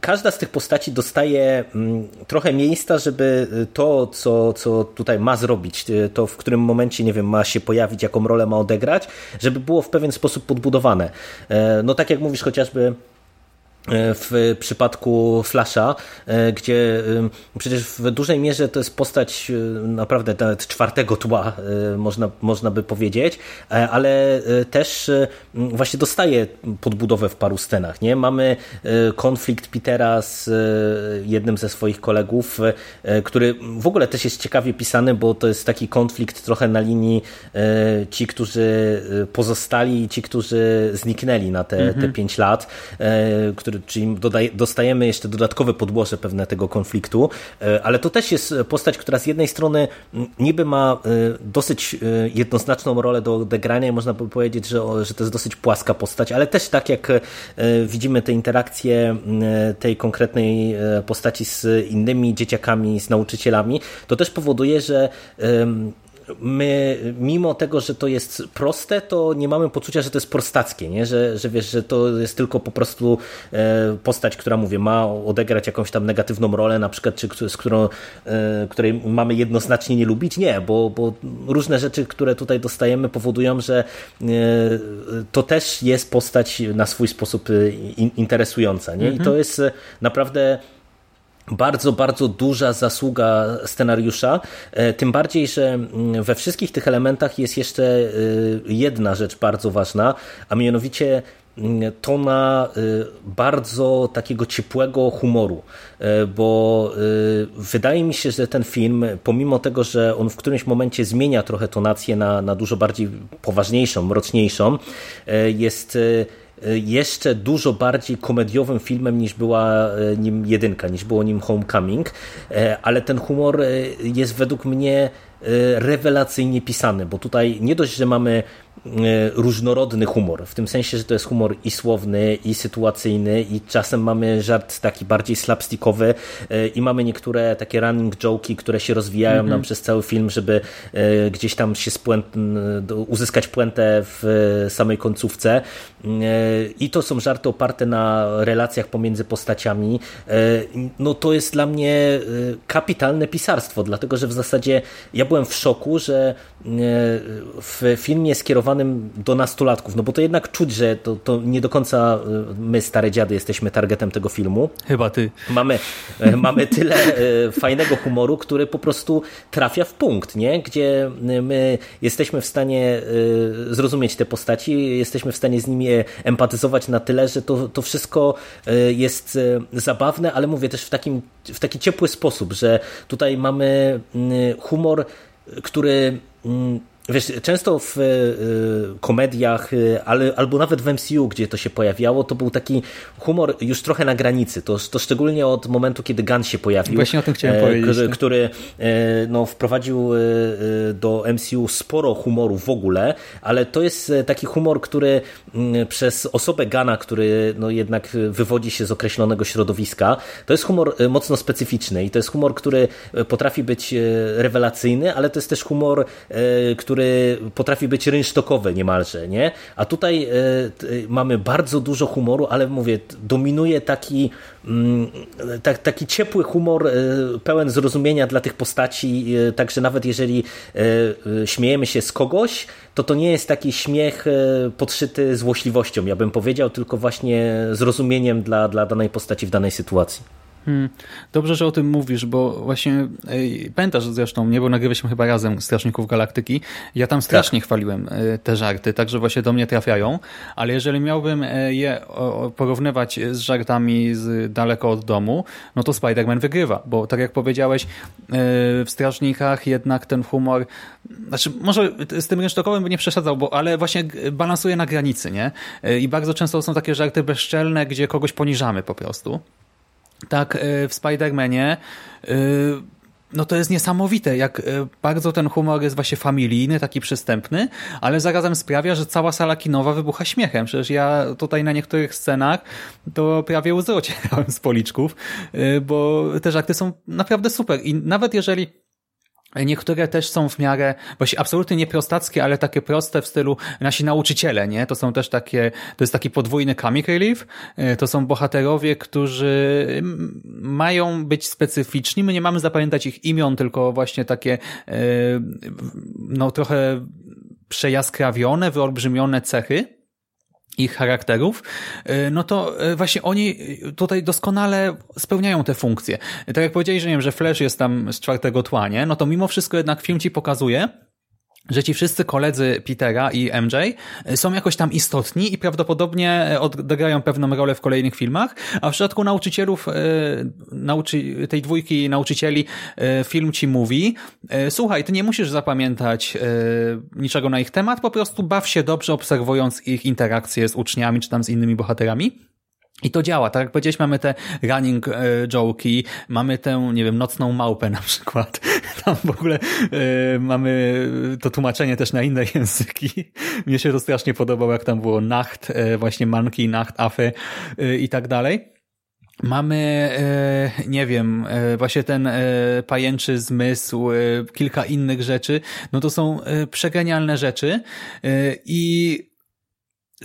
Speaker 2: każda z tych postaci dostaje mm, trochę miejsca, żeby e, to, co, co tutaj ma zrobić, e, to w którym momencie, nie wiem, ma się pojawić, jaką rolę ma odegrać, żeby było w pewien sposób podbudowane. No tak jak mówisz chociażby E, w przypadku Flasha, e, gdzie przecież w dużej mierze to jest postać e, naprawdę nawet czwartego tła, można, można by powiedzieć, ale też właśnie dostaje podbudowę w paru scenach. Nie? Mamy konflikt Petera z jednym ze swoich kolegów, który w ogóle też jest ciekawie pisany, bo to jest taki konflikt trochę na linii ci, którzy pozostali i ci, którzy zniknęli na te, mhm. te pięć lat, który czyli dodaje, dostajemy jeszcze dodatkowe podłoże pewne tego konfliktu, e, ale to też jest postać, która z jednej strony niby ma e, dosyć e, jednoznaczną rolę do odegrania i można by powiedzieć, że, że to jest dosyć płaska postać, ale też tak jak widzimy te interakcje tej konkretnej postaci z innymi dzieciakami, z nauczycielami, to też powoduje, że my, mimo tego, że to jest proste, to nie mamy poczucia, że to jest prostackie, nie? Że, że wiesz, że to jest tylko po prostu e, postać, która mówię, ma odegrać jakąś tam negatywną rolę, na przykład, czy z którą, e, której mamy jednoznacznie nie lubić. Nie, bo, bo różne rzeczy, które tutaj dostajemy, powodują, że to też jest postać na swój sposób interesująca. Nie? I to mhm. jest naprawdę bardzo, bardzo duża zasługa scenariusza, e, tym bardziej, że mm, we wszystkich tych elementach jest jeszcze e, jedna rzecz bardzo ważna, a mianowicie mm, tona e, bardzo takiego ciepłego humoru, bo wydaje mi się, że ten film, pomimo tego, że on w którymś momencie zmienia trochę tonację na, na dużo bardziej poważniejszą, mroczniejszą, jest jeszcze dużo bardziej komediowym filmem niż była e, nim jedynka, niż było nim Homecoming, e, ale ten humor jest według mnie rewelacyjnie pisany, bo tutaj nie dość, że mamy różnorodny humor, w tym sensie, że to jest humor i słowny, i sytuacyjny, i czasem mamy żart taki bardziej slapstickowy e, i mamy niektóre takie running joke'i, które się rozwijają mm -hmm. nam mhm. przez cały film, żeby e, gdzieś tam się spuent, uzyskać puentę w samej końcówce. I to są żarty oparte na relacjach pomiędzy postaciami. No to jest dla mnie kapitalne pisarstwo, dlatego że w zasadzie ja byłem w szoku, że w filmie skierowany skierowanym do nastolatków, no bo to jednak czuć, że to, to nie do końca y, my, stare dziady, jesteśmy targetem tego filmu.
Speaker 1: Chyba ty.
Speaker 2: Mamy, e, [LAUGHS] mamy tyle e, fajnego humoru, który po prostu trafia w punkt, nie? gdzie y, my jesteśmy w stanie y, zrozumieć te postaci, jesteśmy w stanie z nimi empatyzować na tyle, że to, to wszystko jest zabawne, ale mówię też w, takim, w taki ciepły sposób, że tutaj mamy humor, który mm, Wiesz, często w y, komediach, y, ale, albo nawet w MCU, gdzie to się pojawiało, to był taki humor już trochę na granicy. To, to szczególnie od momentu, kiedy Gun się pojawił.
Speaker 1: Właśnie o tym chciałem e, powiedzieć.
Speaker 2: Który, tak. który e, no, wprowadził e, do MCU sporo humoru w ogóle, ale to jest taki humor, który mm, przez osobę Gana, który no, jednak wywodzi się z określonego środowiska, to jest humor mocno specyficzny i to jest humor, który potrafi być rewelacyjny, ale to jest też humor, który który potrafi być rynsztokowy niemalże, nie? A tutaj e, mamy bardzo dużo humoru, ale mówię, dominuje taki, mm, tak, taki ciepły humor, e, pełen zrozumienia dla tych postaci, e, także nawet jeżeli śmiejemy się z kogoś, to to nie jest taki śmiech podszyty złośliwością, ja bym powiedział, tylko właśnie zrozumieniem dla, dla danej postaci w danej sytuacji.
Speaker 1: Hmm. Dobrze, że o tym mówisz, bo właśnie ej, pamiętasz zresztą mnie, bo nagrywaliśmy chyba razem Strażników Galaktyki. Ja tam strasznie tak. chwaliłem e, te żarty, także właśnie do mnie trafiają, ale jeżeli miałbym e, je porównywać z żartami z daleko od domu, no to Spider-Man wygrywa, bo tak jak powiedziałeś, e, w Strażnikach jednak ten humor, znaczy może z tym rynsztokowym by nie przesadzał, bo ale właśnie balansuje na granicy, nie? I bardzo często są takie żarty bezczelne, gdzie kogoś poniżamy po prostu tak e, w Spider-Manie e, no to jest niesamowite, jak e, bardzo ten humor jest właśnie familijny, taki przystępny, ale zarazem sprawia, że cała sala kinowa wybucha śmiechem. Przecież ja tutaj na niektórych scenach to prawie łzy ocierałem z policzków, bo te żarty są naprawdę super i nawet jeżeli Niektóre też są w miarę, właśnie absolutnie nie prostackie, ale takie proste w stylu nasi nauczyciele, nie? To są też takie, to jest taki podwójny comic relief. E, to są bohaterowie, którzy mają być specyficzni. My nie mamy zapamiętać ich imion, tylko właśnie takie, e, no trochę przejaskrawione, wyolbrzymione cechy ich charakterów, y, no to y, właśnie oni tutaj doskonale spełniają te funkcje. Tak jak powiedzieli, że nie wiem, że Flash jest tam z czwartego tła, nie? No to mimo wszystko jednak film ci pokazuje, że ci wszyscy koledzy Petera i MJ są jakoś tam istotni i prawdopodobnie odegrają pewną rolę w kolejnych filmach, a w przypadku nauczycielów, e, nauczy, tej dwójki nauczycieli e, film ci mówi, e, słuchaj, ty nie musisz zapamiętać niczego na ich temat, po prostu baw się dobrze obserwując ich interakcje z uczniami czy tam z innymi bohaterami. I to działa, tak jak powiedziałeś, mamy te running e, joke'i, mamy tę, nie wiem, nocną małpę na przykład. [LAUGHS] Tam w ogóle e, mamy to tłumaczenie też na inne [LAUGHS] języki. Mnie się to strasznie podobało, jak tam było Nacht, e, właśnie Monkey, Nacht, Affe e, i tak dalej. Mamy, nie wiem, właśnie ten pajęczy zmysł, kilka innych rzeczy, no to są przegenialne rzeczy i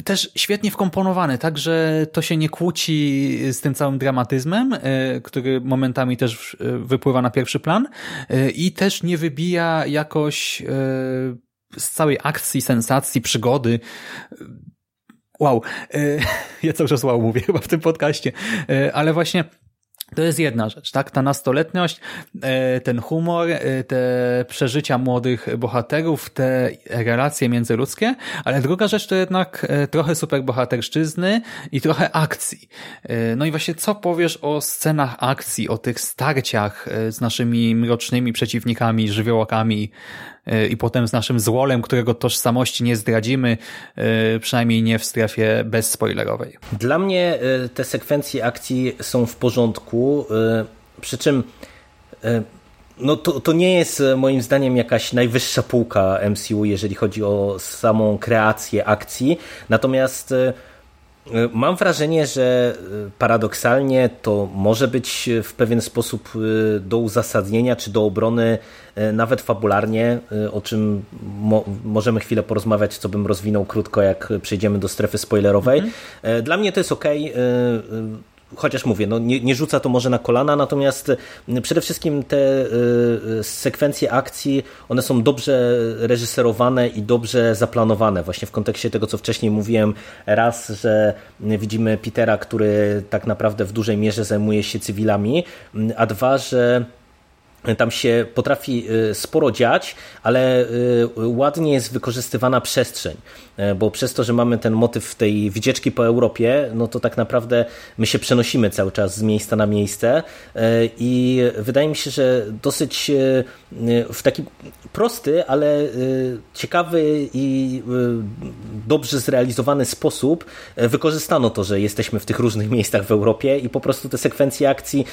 Speaker 1: też świetnie wkomponowane, tak, że to się nie kłóci z tym całym dramatyzmem, który momentami też wypływa na pierwszy plan i też nie wybija jakoś z całej akcji, sensacji, przygody wow. E, [LAUGHS] ja cały czas wow mówię [LAUGHS] chyba w tym podcaście, e, ale właśnie to jest jedna rzecz, tak? Ta nastoletność, e, ten humor, te przeżycia młodych bohaterów, te relacje międzyludzkie, ale druga rzecz to jednak trochę superbohaterszczyzny i trochę akcji. No i właśnie co powiesz o scenach akcji, o tych starciach z naszymi mrocznymi przeciwnikami, żywiołakami, E, i potem z naszym złolem, którego tożsamości nie zdradzimy, e, przynajmniej nie w strefie bezspoilerowej.
Speaker 2: Dla mnie e, te sekwencje akcji są w porządku, przy czym no to, to nie jest moim zdaniem jakaś najwyższa półka MCU, jeżeli chodzi o samą kreację akcji, natomiast Mam wrażenie, że paradoksalnie to może być w pewien sposób do uzasadnienia czy do obrony E, nawet fabularnie, e, o czym mo możemy chwilę porozmawiać, co bym rozwinął krótko, jak przejdziemy do strefy spoilerowej. Mhm. Dla mnie to jest ok chociaż mówię, no nie, nie, rzuca to może na kolana, natomiast przede wszystkim te sekwencje akcji, one są dobrze reżyserowane i dobrze zaplanowane, właśnie w kontekście tego, co wcześniej mówiłem, raz, że widzimy Petera, który tak naprawdę w dużej mierze zajmuje się cywilami, a dwa, że tam się potrafi y, sporo dziać, ale y, ładnie jest wykorzystywana przestrzeń, bo przez to, że mamy ten motyw tej wycieczki po Europie, no to tak naprawdę my się przenosimy cały czas z miejsca na miejsce. E, i wydaje mi się, że dosyć e, w taki prosty, ale ciekawy i dobrze zrealizowany sposób wykorzystano to, że jesteśmy w tych różnych [LAUGHS] miejscach w Europie i po prostu te sekwencje akcji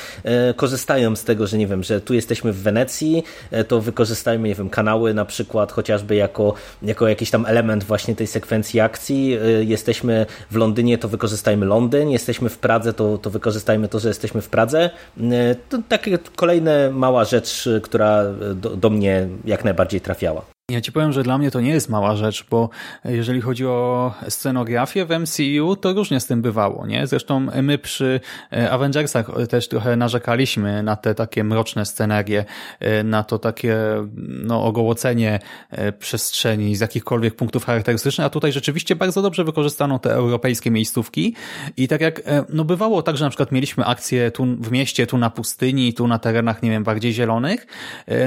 Speaker 2: korzystają z tego, że nie wiem, że tu jesteśmy w Wenecji, e, to wykorzystajmy, nie wiem, kanały na przykład chociażby jako, jako jakiś tam element właśnie tej sekwencji akcji. E, jesteśmy w Londynie, to wykorzystajmy Londyn, jesteśmy w Pradze, to, to wykorzystajmy to, że jesteśmy w Pradze. E, to takie kolejna mała rzecz, która do, do mnie jak najbardziej trafiała.
Speaker 1: Ja ci powiem, że dla mnie to nie jest mała rzecz, bo jeżeli chodzi o scenografię w MCU, to różnie z tym bywało, nie? Zresztą my przy e, Avengersach też trochę narzekaliśmy na te takie mroczne scenerie, e, na to takie no, ogołocenie e, przestrzeni z jakichkolwiek punktów charakterystycznych, a tutaj rzeczywiście bardzo dobrze wykorzystano te europejskie miejscówki i tak jak no bywało tak, że na przykład mieliśmy akcje tu w mieście, tu na pustyni, tu na terenach, nie wiem, bardziej zielonych,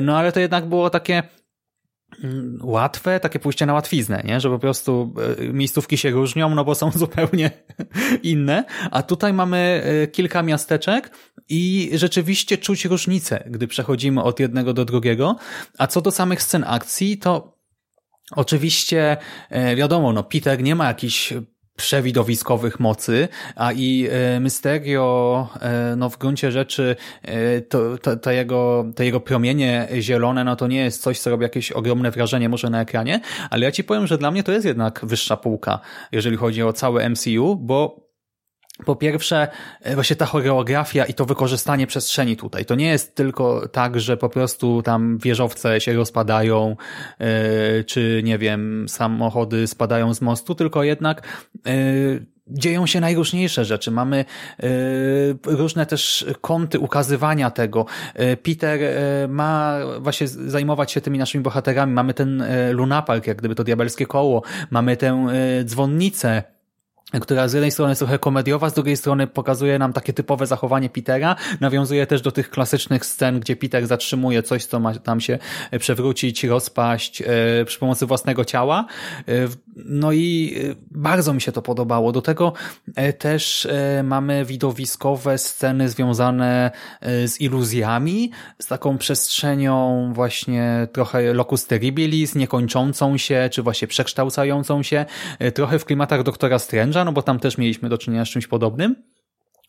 Speaker 1: no ale to jednak było takie łatwe, takie pójście na łatwiznę, nie? że po prostu e, miejscówki się różnią, no bo są [LAUGHS] zupełnie inne, a tutaj mamy e, kilka miasteczek i rzeczywiście czuć różnicę, gdy przechodzimy od jednego do drugiego, a co do samych scen akcji, to Oczywiście, e, wiadomo, no Peter nie ma jakichś przewidowiskowych mocy, a i e, Mysterio, e, no w gruncie rzeczy e, to, to, to, jego, to jego promienie zielone, no to nie jest coś, co robi jakieś ogromne wrażenie może na ekranie, ale ja ci powiem, że dla mnie to jest jednak wyższa półka, jeżeli chodzi o całe MCU, bo po pierwsze, e, właśnie ta choreografia i to wykorzystanie przestrzeni tutaj. To nie jest tylko tak, że po prostu tam wieżowce się rozpadają, yy, czy nie wiem, samochody spadają z mostu, tylko jednak yy, dzieją się najróżniejsze rzeczy. Mamy różne też kąty ukazywania tego. Peter ma właśnie zajmować się tymi naszymi bohaterami. Mamy ten lunapark, jak gdyby to diabelskie koło. Mamy tę dzwonnicę, która z jednej strony jest trochę komediowa, z drugiej strony pokazuje nam takie typowe zachowanie Petera, nawiązuje też do tych klasycznych scen, gdzie Peter zatrzymuje coś, co ma tam się przewrócić, rozpaść e, przy pomocy własnego ciała. E, no i e, bardzo mi się to podobało. Do tego też mamy widowiskowe sceny związane z iluzjami, z taką przestrzenią właśnie trochę locus terribilis, niekończącą się, czy właśnie przekształcającą się, trochę w klimatach doktora Strange'a, no bo tam też mieliśmy do czynienia z czymś podobnym.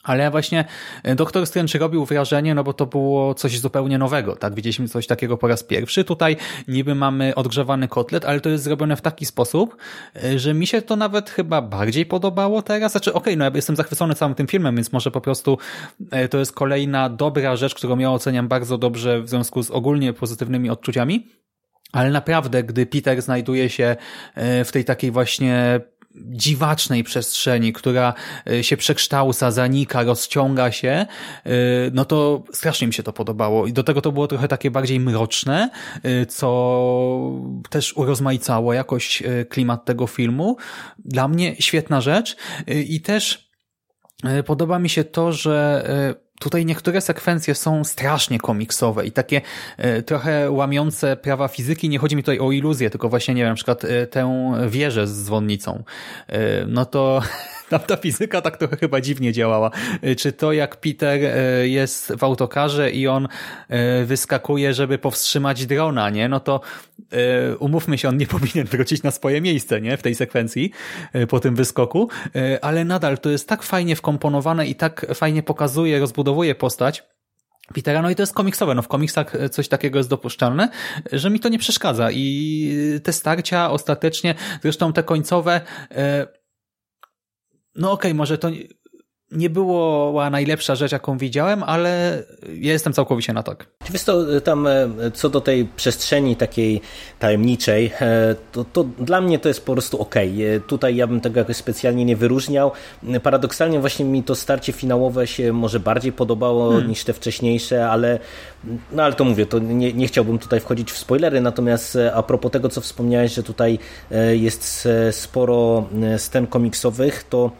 Speaker 1: Ale właśnie e, Doktor Strange robił wrażenie, no bo to było coś zupełnie nowego, tak? Widzieliśmy coś takiego po raz pierwszy. Tutaj niby mamy odgrzewany kotlet, ale to jest zrobione w taki sposób, e, że mi się to nawet chyba bardziej podobało teraz. Znaczy, okej, okay, no ja jestem zachwycony całym tym filmem, więc może po prostu e, to jest kolejna dobra rzecz, którą ja oceniam bardzo dobrze w związku z ogólnie pozytywnymi odczuciami. Ale naprawdę, gdy Peter znajduje się w tej takiej właśnie dziwacznej przestrzeni, która e, się przekształca, zanika, rozciąga się, e, no to strasznie mi się to podobało. I do tego to było trochę takie bardziej mroczne, e, co też urozmaicało jakoś klimat tego filmu. Dla mnie świetna rzecz i też podoba mi się to, że Tutaj niektóre sekwencje są strasznie komiksowe i takie e, trochę łamiące prawa fizyki. Nie chodzi mi tutaj o iluzję, tylko właśnie, nie wiem, na przykład e, tę wieżę z dzwonnicą. E, no to [LAUGHS] tam ta fizyka tak trochę chyba dziwnie działała. Czy to jak Peter e, jest w autokarze i on e, wyskakuje, żeby powstrzymać drona, nie? No to e, umówmy się, on nie [LAUGHS] powinien wrócić na swoje miejsce, nie? W tej sekwencji po tym wyskoku, ale nadal to jest tak fajnie wkomponowane i tak fajnie pokazuje, rozbudowuje postać, Petera, no i to jest komiksowe, no w komiksach coś takiego jest dopuszczalne, że mi to nie przeszkadza i te starcia ostatecznie, zresztą te końcowe, no okej, okay, może to nie była najlepsza rzecz, jaką widziałem, ale ja jestem całkowicie na tak.
Speaker 2: Wiesz to tam e, co do tej przestrzeni takiej tajemniczej, e, to, to dla mnie to jest po prostu ok. E, tutaj ja bym tego jakoś specjalnie nie wyróżniał. Paradoksalnie właśnie mi to starcie finałowe się może bardziej podobało hmm. niż te wcześniejsze, ale no ale to mówię, to nie, nie chciałbym tutaj wchodzić w spoilery, natomiast a propos tego, co wspomniałeś, że tutaj jest sporo scen komiksowych, to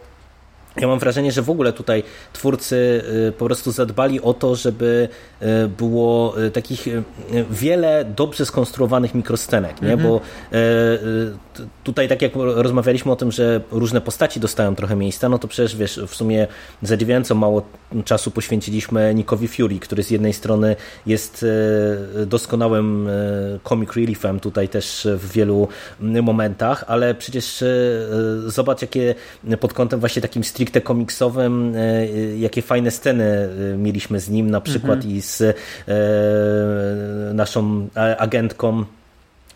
Speaker 2: ja mam wrażenie, że w ogóle tutaj twórcy y, po prostu zadbali o to, żeby y, było y, takich wiele dobrze skonstruowanych mikroscenek, nie? Mhm. bo tutaj tak jak rozmawialiśmy o tym, że różne postaci dostają trochę miejsca, no to przecież wiesz, w sumie zadziwiająco mało czasu poświęciliśmy Nickowi Fury, który z jednej strony jest doskonałym comic reliefem tutaj też w wielu momentach, ale przecież zobacz jakie pod kątem właśnie takim street stricte komiksowym, e, jakie fajne sceny e, mieliśmy z nim, na przykład mhm. i z e, naszą agentką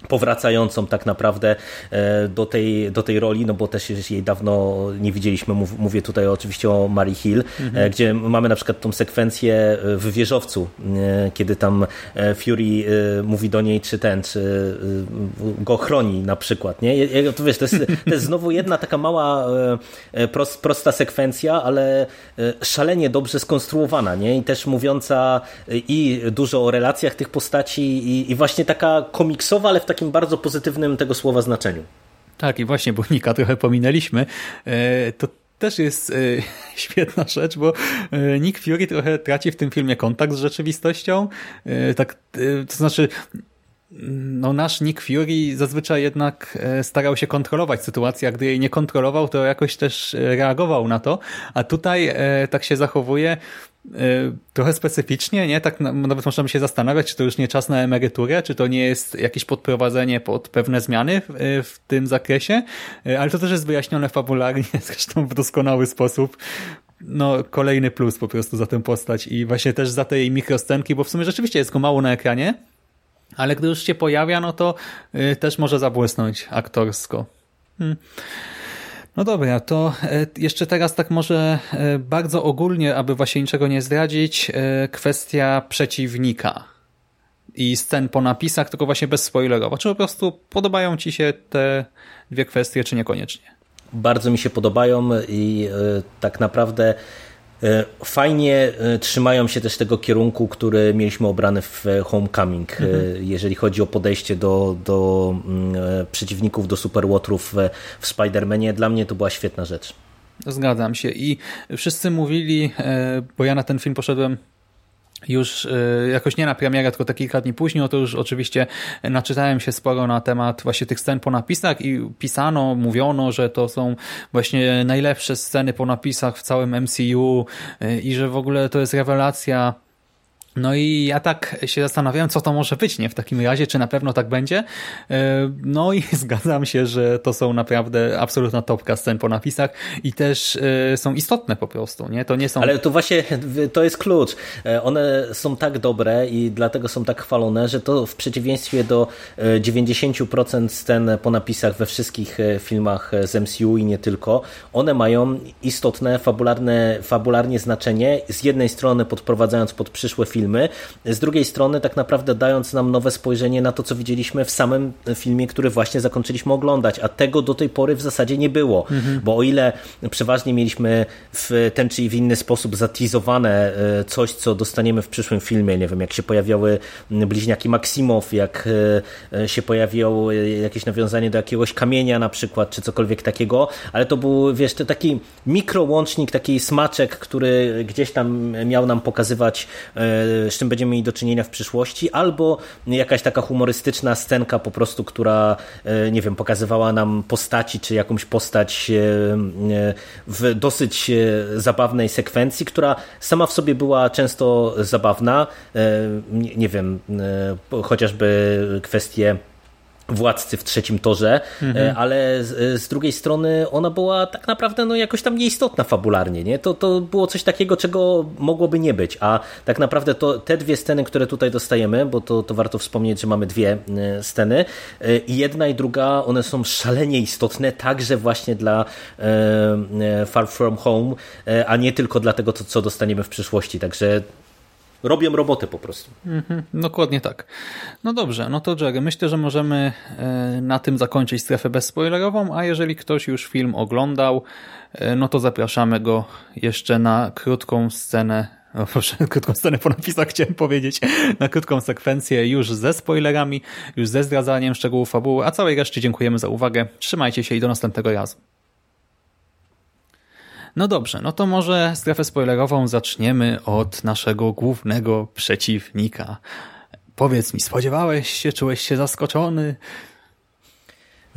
Speaker 2: powracającą tak naprawdę e, do tej, do tej roli, no bo też jej dawno nie widzieliśmy. Mówię tutaj oczywiście o Mary Hill, e, mhm. gdzie mamy na przykład tą sekwencję e, w wieżowcu, kiedy tam Fury mówi do niej, czy ten, czy go chroni na przykład. Nie? To wiesz, to jest, to jest znowu jedna taka mała, prosta sekwencja, ale szalenie dobrze skonstruowana nie? i też mówiąca i dużo o relacjach tych postaci i, i właśnie taka komiksowa, ale w takim bardzo pozytywnym tego słowa znaczeniu.
Speaker 1: Tak, i właśnie, bo Nika trochę pominęliśmy. E, to też jest e, [LAUGHS] świetna rzecz, bo e, Nick Fury trochę traci w tym filmie kontakt z rzeczywistością. Tak, to znaczy no nasz Nick Fury zazwyczaj jednak starał się kontrolować sytuację, a gdy jej nie kontrolował, to jakoś też reagował na to, a tutaj tak się zachowuje trochę specyficznie, nie? Tak nawet możemy się zastanawiać, czy to już nie czas na emeryturę, czy to nie jest jakieś podprowadzenie pod pewne zmiany w, e, w tym zakresie, e, ale to też jest wyjaśnione fabularnie, [LAUGHS] zresztą w doskonały sposób. No, kolejny plus po prostu za tę postać i właśnie też za te jej mikroscenki, bo w sumie rzeczywiście jest go mało na ekranie, ale gdy już się pojawia, no to też może zabłysnąć aktorsko. Hmm. No dobra, to e, jeszcze teraz tak może e, bardzo ogólnie, aby właśnie niczego nie zdradzić, e, kwestia przeciwnika i scen po napisach, tylko właśnie bez spoilerowo. Czy po prostu podobają Ci się te dwie kwestie, czy niekoniecznie?
Speaker 2: Bardzo mi się podobają i tak naprawdę fajnie e, trzymają się też tego kierunku, który mieliśmy obrany w Homecoming, e, mhm. jeżeli chodzi o podejście do, do mm, przeciwników, do superłotrów w Spider-Manie. Dla mnie to była świetna rzecz.
Speaker 1: Zgadzam się i wszyscy mówili, bo ja na ten film poszedłem już y, jakoś nie na premierę, tylko te kilka dni później, no to już oczywiście naczytałem się sporo na temat właśnie tych scen po napisach i pisano, mówiono, że to są właśnie najlepsze sceny po napisach w całym MCU y, i że w ogóle to jest rewelacja No i ja tak się zastanawiałem, co to może być, nie? W takim razie, czy na pewno tak będzie? E, no i [LAUGHS] zgadzam się, że to są naprawdę absolutna topka scen po napisach i też e, są istotne po prostu, nie? To nie są...
Speaker 2: Ale to właśnie, to jest klucz. E, one są tak dobre i dlatego są tak chwalone, że to w przeciwieństwie do 90% scen po napisach we wszystkich filmach z MCU i nie tylko, one mają istotne, fabularne, fabularnie znaczenie. Z jednej strony podprowadzając pod przyszłe filmy, filmy, z drugiej strony tak naprawdę dając nam nowe spojrzenie na to, co widzieliśmy w samym filmie, który właśnie zakończyliśmy oglądać, a tego do tej pory w zasadzie nie było, mhm. bo o ile przeważnie mieliśmy w ten czy w inny sposób zatizowane e, coś, co dostaniemy w przyszłym filmie, nie wiem, jak się pojawiały bliźniaki Maksimow, jak e, e, się pojawiło jakieś nawiązanie do jakiegoś kamienia na przykład, czy cokolwiek takiego, ale to był, wiesz, to taki mikrołącznik, taki smaczek, który gdzieś tam miał nam pokazywać z czym będziemy mieli do czynienia w przyszłości, albo jakaś taka humorystyczna scenka po prostu, która, e, nie wiem, pokazywała nam postaci, czy jakąś postać e, e, w dosyć zabawnej sekwencji, która sama w sobie była często zabawna. Nie, wiem, chociażby kwestie władcy w trzecim torze, mhm. ale z, z, drugiej strony ona była tak naprawdę no, jakoś tam nieistotna fabularnie. Nie? To, to było coś takiego, czego mogłoby nie być, a tak naprawdę to te dwie sceny, które tutaj dostajemy, bo to, to warto wspomnieć, że mamy dwie e, sceny e, i jedna i druga, one są szalenie istotne także właśnie dla e, Far From Home, a nie tylko dla tego, co dostaniemy w przyszłości. Także robią robotę po prostu.
Speaker 1: Mhm, dokładnie tak. No dobrze, no to Jerry, myślę, że możemy e, na tym zakończyć strefę bezspoilerową, a jeżeli ktoś już film oglądał, e, no to zapraszamy go jeszcze na krótką scenę o, proszę, [LAUGHS] krótką scenę po napisach chciałem powiedzieć, na krótką sekwencję już ze spoilerami, już ze zdradzaniem szczegółów fabuły, a całej reszcie dziękujemy za uwagę. Trzymajcie się i do następnego razu. No dobrze, no to może strefę spoilerową zaczniemy od naszego głównego przeciwnika. Powiedz mi, spodziewałeś się, czułeś się zaskoczony?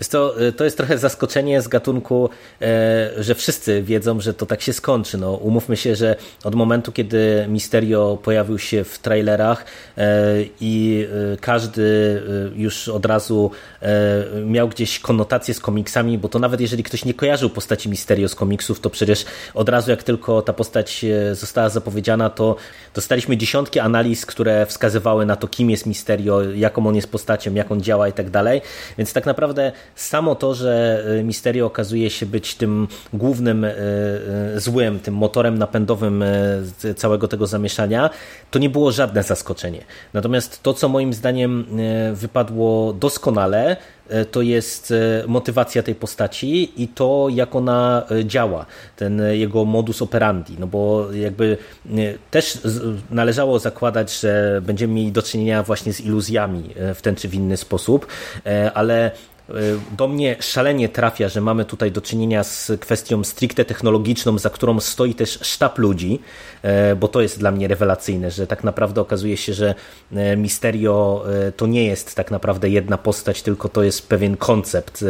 Speaker 2: To, y, to jest trochę zaskoczenie z gatunku, e, że wszyscy wiedzą, że to tak się skończy. No, umówmy się, że od momentu, kiedy Misterio pojawił się w trailerach e, i każdy już od razu miał gdzieś konotację z komiksami, bo to nawet jeżeli ktoś nie kojarzył postaci Misterio z komiksów, to przecież od razu jak tylko ta postać została zapowiedziana, to dostaliśmy dziesiątki analiz, które wskazywały na to, kim jest Misterio, jaką on jest postacią, jak on działa i tak dalej. Więc tak naprawdę samo to, że y, Misterio okazuje się być tym głównym y, y, złym, tym motorem napędowym całego tego zamieszania, to nie było żadne zaskoczenie. Natomiast to, co moim zdaniem wypadło doskonale, to jest motywacja tej postaci i to, jak ona działa, ten jego modus operandi. No bo jakby też należało zakładać, że będziemy mieli do czynienia właśnie z iluzjami w ten czy w inny sposób, ale do mnie szalenie trafia, że mamy tutaj do czynienia z kwestią stricte technologiczną, za którą stoi też sztab ludzi, y, bo to jest dla mnie rewelacyjne, że tak naprawdę okazuje się, że y, Misterio to nie jest tak naprawdę jedna postać, tylko to jest pewien koncept,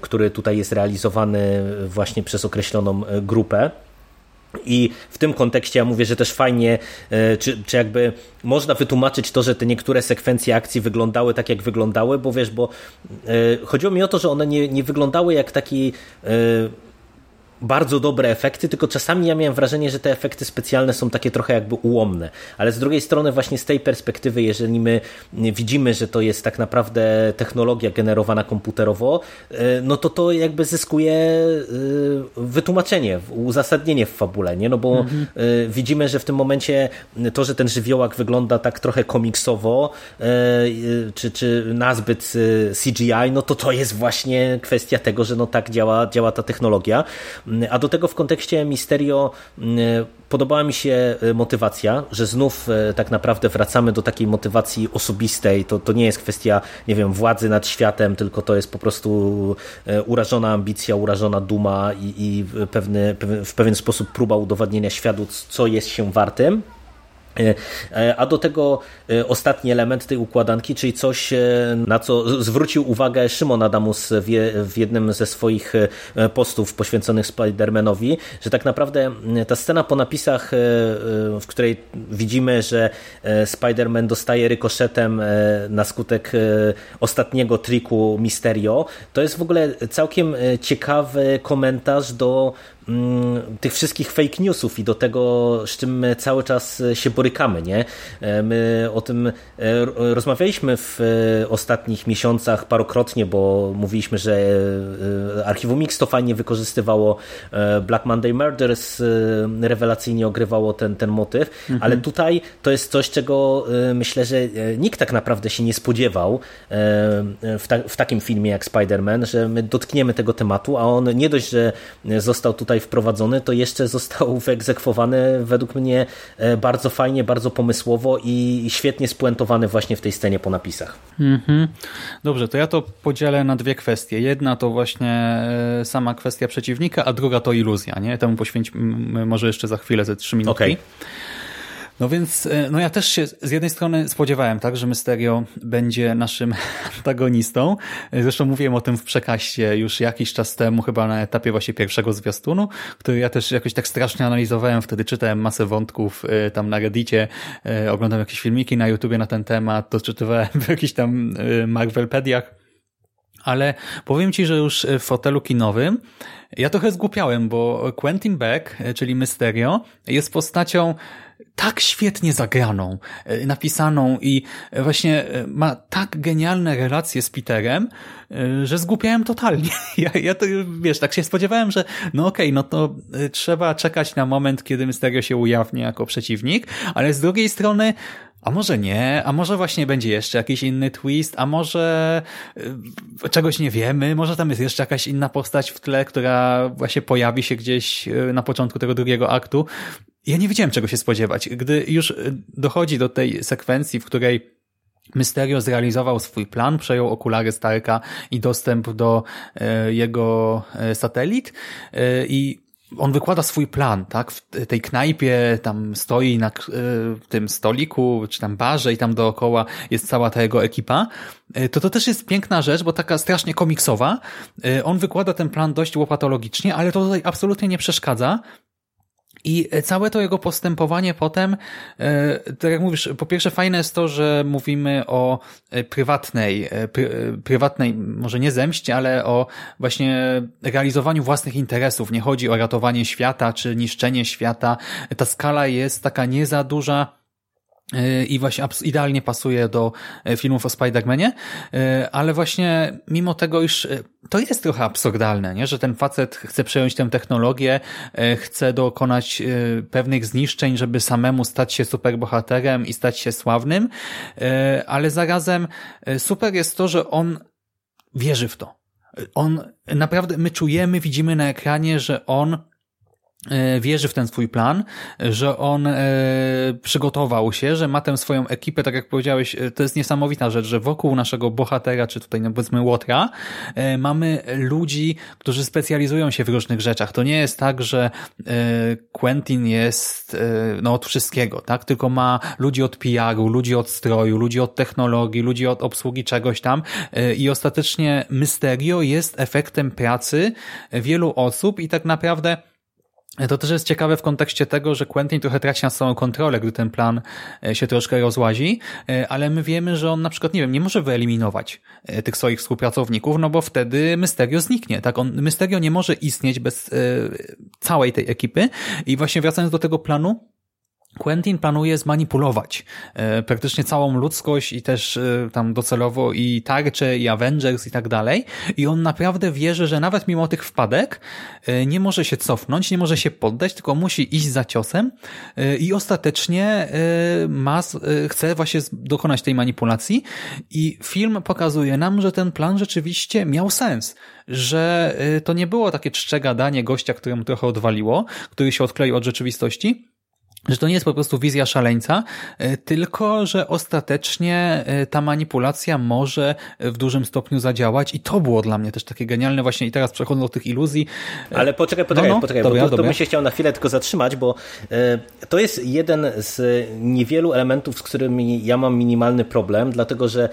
Speaker 2: który tutaj jest realizowany właśnie przez określoną grupę. I w tym kontekście ja mówię, że też fajnie, e, czy, czy jakby można wytłumaczyć to, że te niektóre sekwencje akcji wyglądały tak, jak wyglądały, bo wiesz, bo e, chodziło mi o to, że one nie, nie wyglądały jak taki e, bardzo dobre efekty, tylko czasami ja miałem wrażenie, że te efekty specjalne są takie trochę jakby ułomne, ale z drugiej strony właśnie z tej perspektywy, jeżeli my widzimy, że to jest tak naprawdę technologia generowana komputerowo, e, no to to jakby zyskuje e, wytłumaczenie, uzasadnienie w fabule, nie? No bo mhm. E, widzimy, że w tym momencie to, że ten żywiołak wygląda tak trochę komiksowo, czy, czy nazbyt CGI, no to to jest właśnie kwestia tego, że no tak działa, działa ta technologia. A do tego w kontekście Misterio mm, podobała mi się e, motywacja, że znów e, tak naprawdę wracamy do takiej motywacji osobistej. To, to nie jest kwestia, nie wiem, władzy nad światem, tylko to jest po prostu urażona ambicja, urażona duma i, i pewny, w pewien sposób próba udowodnienia światu, co jest się wartym. E, e, a do tego e, ostatni element tej układanki, czyli coś, na co zwrócił uwagę Szymon Adamus w jednym ze swoich postów poświęconych Spider-Manowi, że tak naprawdę ta scena po napisach, w której widzimy, że Spider-Man dostaje rykoszetem na skutek ostatniego triku Misterio, to jest w ogóle całkiem ciekawy komentarz do tych wszystkich fake newsów i do tego, z czym my cały czas się borykamy. Nie? E, my o tym e, rozmawialiśmy w e, ostatnich miesiącach parokrotnie, bo mówiliśmy, że Archiwum Mix to fajnie wykorzystywało Black Monday Murders, rewelacyjnie ogrywało ten, ten motyw, mhm. ale tutaj to jest coś, czego myślę, że nikt tak naprawdę się nie spodziewał w, ta, w takim filmie jak Spider-Man, że my dotkniemy tego tematu, a on nie dość, że został tutaj tutaj wprowadzony, to jeszcze został wyegzekwowany według mnie e, bardzo fajnie, bardzo pomysłowo i świetnie spuentowany właśnie w tej scenie po napisach.
Speaker 1: Mhm. Dobrze, to ja to podzielę na dwie kwestie. Jedna to właśnie e, sama kwestia przeciwnika, a druga to iluzja. Nie? Temu poświęćmy może jeszcze za chwilę, ze trzy minutki. Okay. No więc, e, no ja też się z jednej strony spodziewałem, tak, że Mysterio będzie naszym [LAUGHS] antagonistą. E, zresztą mówiłem o tym w przekaście już jakiś czas temu, chyba na etapie właśnie pierwszego zwiastunu, który ja też jakoś tak strasznie analizowałem. Wtedy czytałem masę wątków e, tam na Reddicie, oglądałem jakieś filmiki na YouTubie na ten temat, doczytywałem w jakichś tam Marvelpediach. Ale powiem Ci, że już w fotelu kinowym ja trochę zgłupiałem, bo Quentin Beck, czyli Mysterio, jest postacią tak świetnie zagraną, e, napisaną i właśnie e, ma tak genialne relacje z Peterem, e, że zgłupiałem totalnie. [LAUGHS] Ja, ja to, wiesz, tak się spodziewałem, że no okej, okay, no to trzeba czekać na moment, kiedy Mysterio się ujawni jako przeciwnik, ale z drugiej strony a może nie, a może właśnie będzie jeszcze jakiś inny twist, a może czegoś nie wiemy, może tam jest jeszcze jakaś inna postać w tle, która właśnie pojawi się gdzieś na początku tego drugiego aktu ja nie wiedziałem czego się spodziewać. Gdy już e, dochodzi do tej sekwencji, w której Mysterio zrealizował swój plan, przejął okulary Starka i dostęp do e, jego e, satelit i on wykłada swój plan, tak? W tej knajpie tam stoi na tym stoliku, czy tam barze i tam dookoła jest cała ta jego ekipa. To to też jest piękna rzecz, bo taka strasznie komiksowa. On wykłada ten plan dość łopatologicznie, ale to tutaj absolutnie nie przeszkadza. I całe to jego postępowanie potem, e, tak jak mówisz, po pierwsze fajne jest to, że mówimy o e, prywatnej, e, prywatnej, może nie zemście, ale o właśnie realizowaniu własnych interesów. Nie chodzi o ratowanie świata czy niszczenie świata. Ta skala jest taka nie za duża, i właśnie idealnie pasuje do e, filmów o Spider-Manie, e, ale właśnie mimo tego, iż e, to jest trochę absurdalne, nie? że ten facet chce przejąć tę technologię, chce dokonać pewnych zniszczeń, żeby samemu stać się superbohaterem i stać się sławnym, ale zarazem super jest to, że on wierzy w to. On naprawdę, my czujemy, widzimy na ekranie, że on wierzy w ten swój plan, że on e, przygotował się, że ma tę swoją ekipę, tak jak powiedziałeś, e, to jest niesamowita rzecz, że wokół naszego bohatera, czy tutaj no powiedzmy Łotra, mamy ludzi, którzy specjalizują się w różnych rzeczach. To nie jest tak, że Quentin jest no, od wszystkiego, tak? Tylko ma ludzi od PR-u, ludzi od stroju, ludzi od technologii, ludzi od obsługi czegoś tam i ostatecznie Mysterio jest efektem pracy wielu osób i tak naprawdę to też jest ciekawe w kontekście tego, że Quentin trochę traci na swoją kontrolę, gdy ten plan e, się troszkę rozłazi, e, ale my wiemy, że on na przykład, nie wiem, nie może wyeliminować e, tych swoich współpracowników, no bo wtedy Mysterio zniknie, tak? On, Mysterio nie może istnieć bez całej tej ekipy i właśnie wracając do tego planu, Quentin planuje zmanipulować e, praktycznie całą ludzkość i też e, tam docelowo i tarcze, i Avengers i tak dalej. I on naprawdę wierzy, że nawet mimo tych wpadek e, nie może się cofnąć, nie może się poddać, tylko musi iść za ciosem i ostatecznie ma, chce właśnie dokonać tej manipulacji i film pokazuje nam, że ten plan rzeczywiście miał sens, że to nie było takie czcze gadanie gościa, któremu trochę odwaliło, który się odkleił od rzeczywistości, że to nie jest po prostu wizja szaleńca, e, tylko że ostatecznie e, ta manipulacja może w dużym stopniu zadziałać i to było dla mnie też takie genialne właśnie i teraz przechodząc do tych iluzji.
Speaker 2: E, Ale poczekaj, poczekaj,
Speaker 1: no, no,
Speaker 2: poczekaj,
Speaker 1: dobra,
Speaker 2: bo to, to bym się chciał na chwilę tylko zatrzymać, bo to jest jeden z niewielu elementów, z którymi ja mam minimalny problem, dlatego że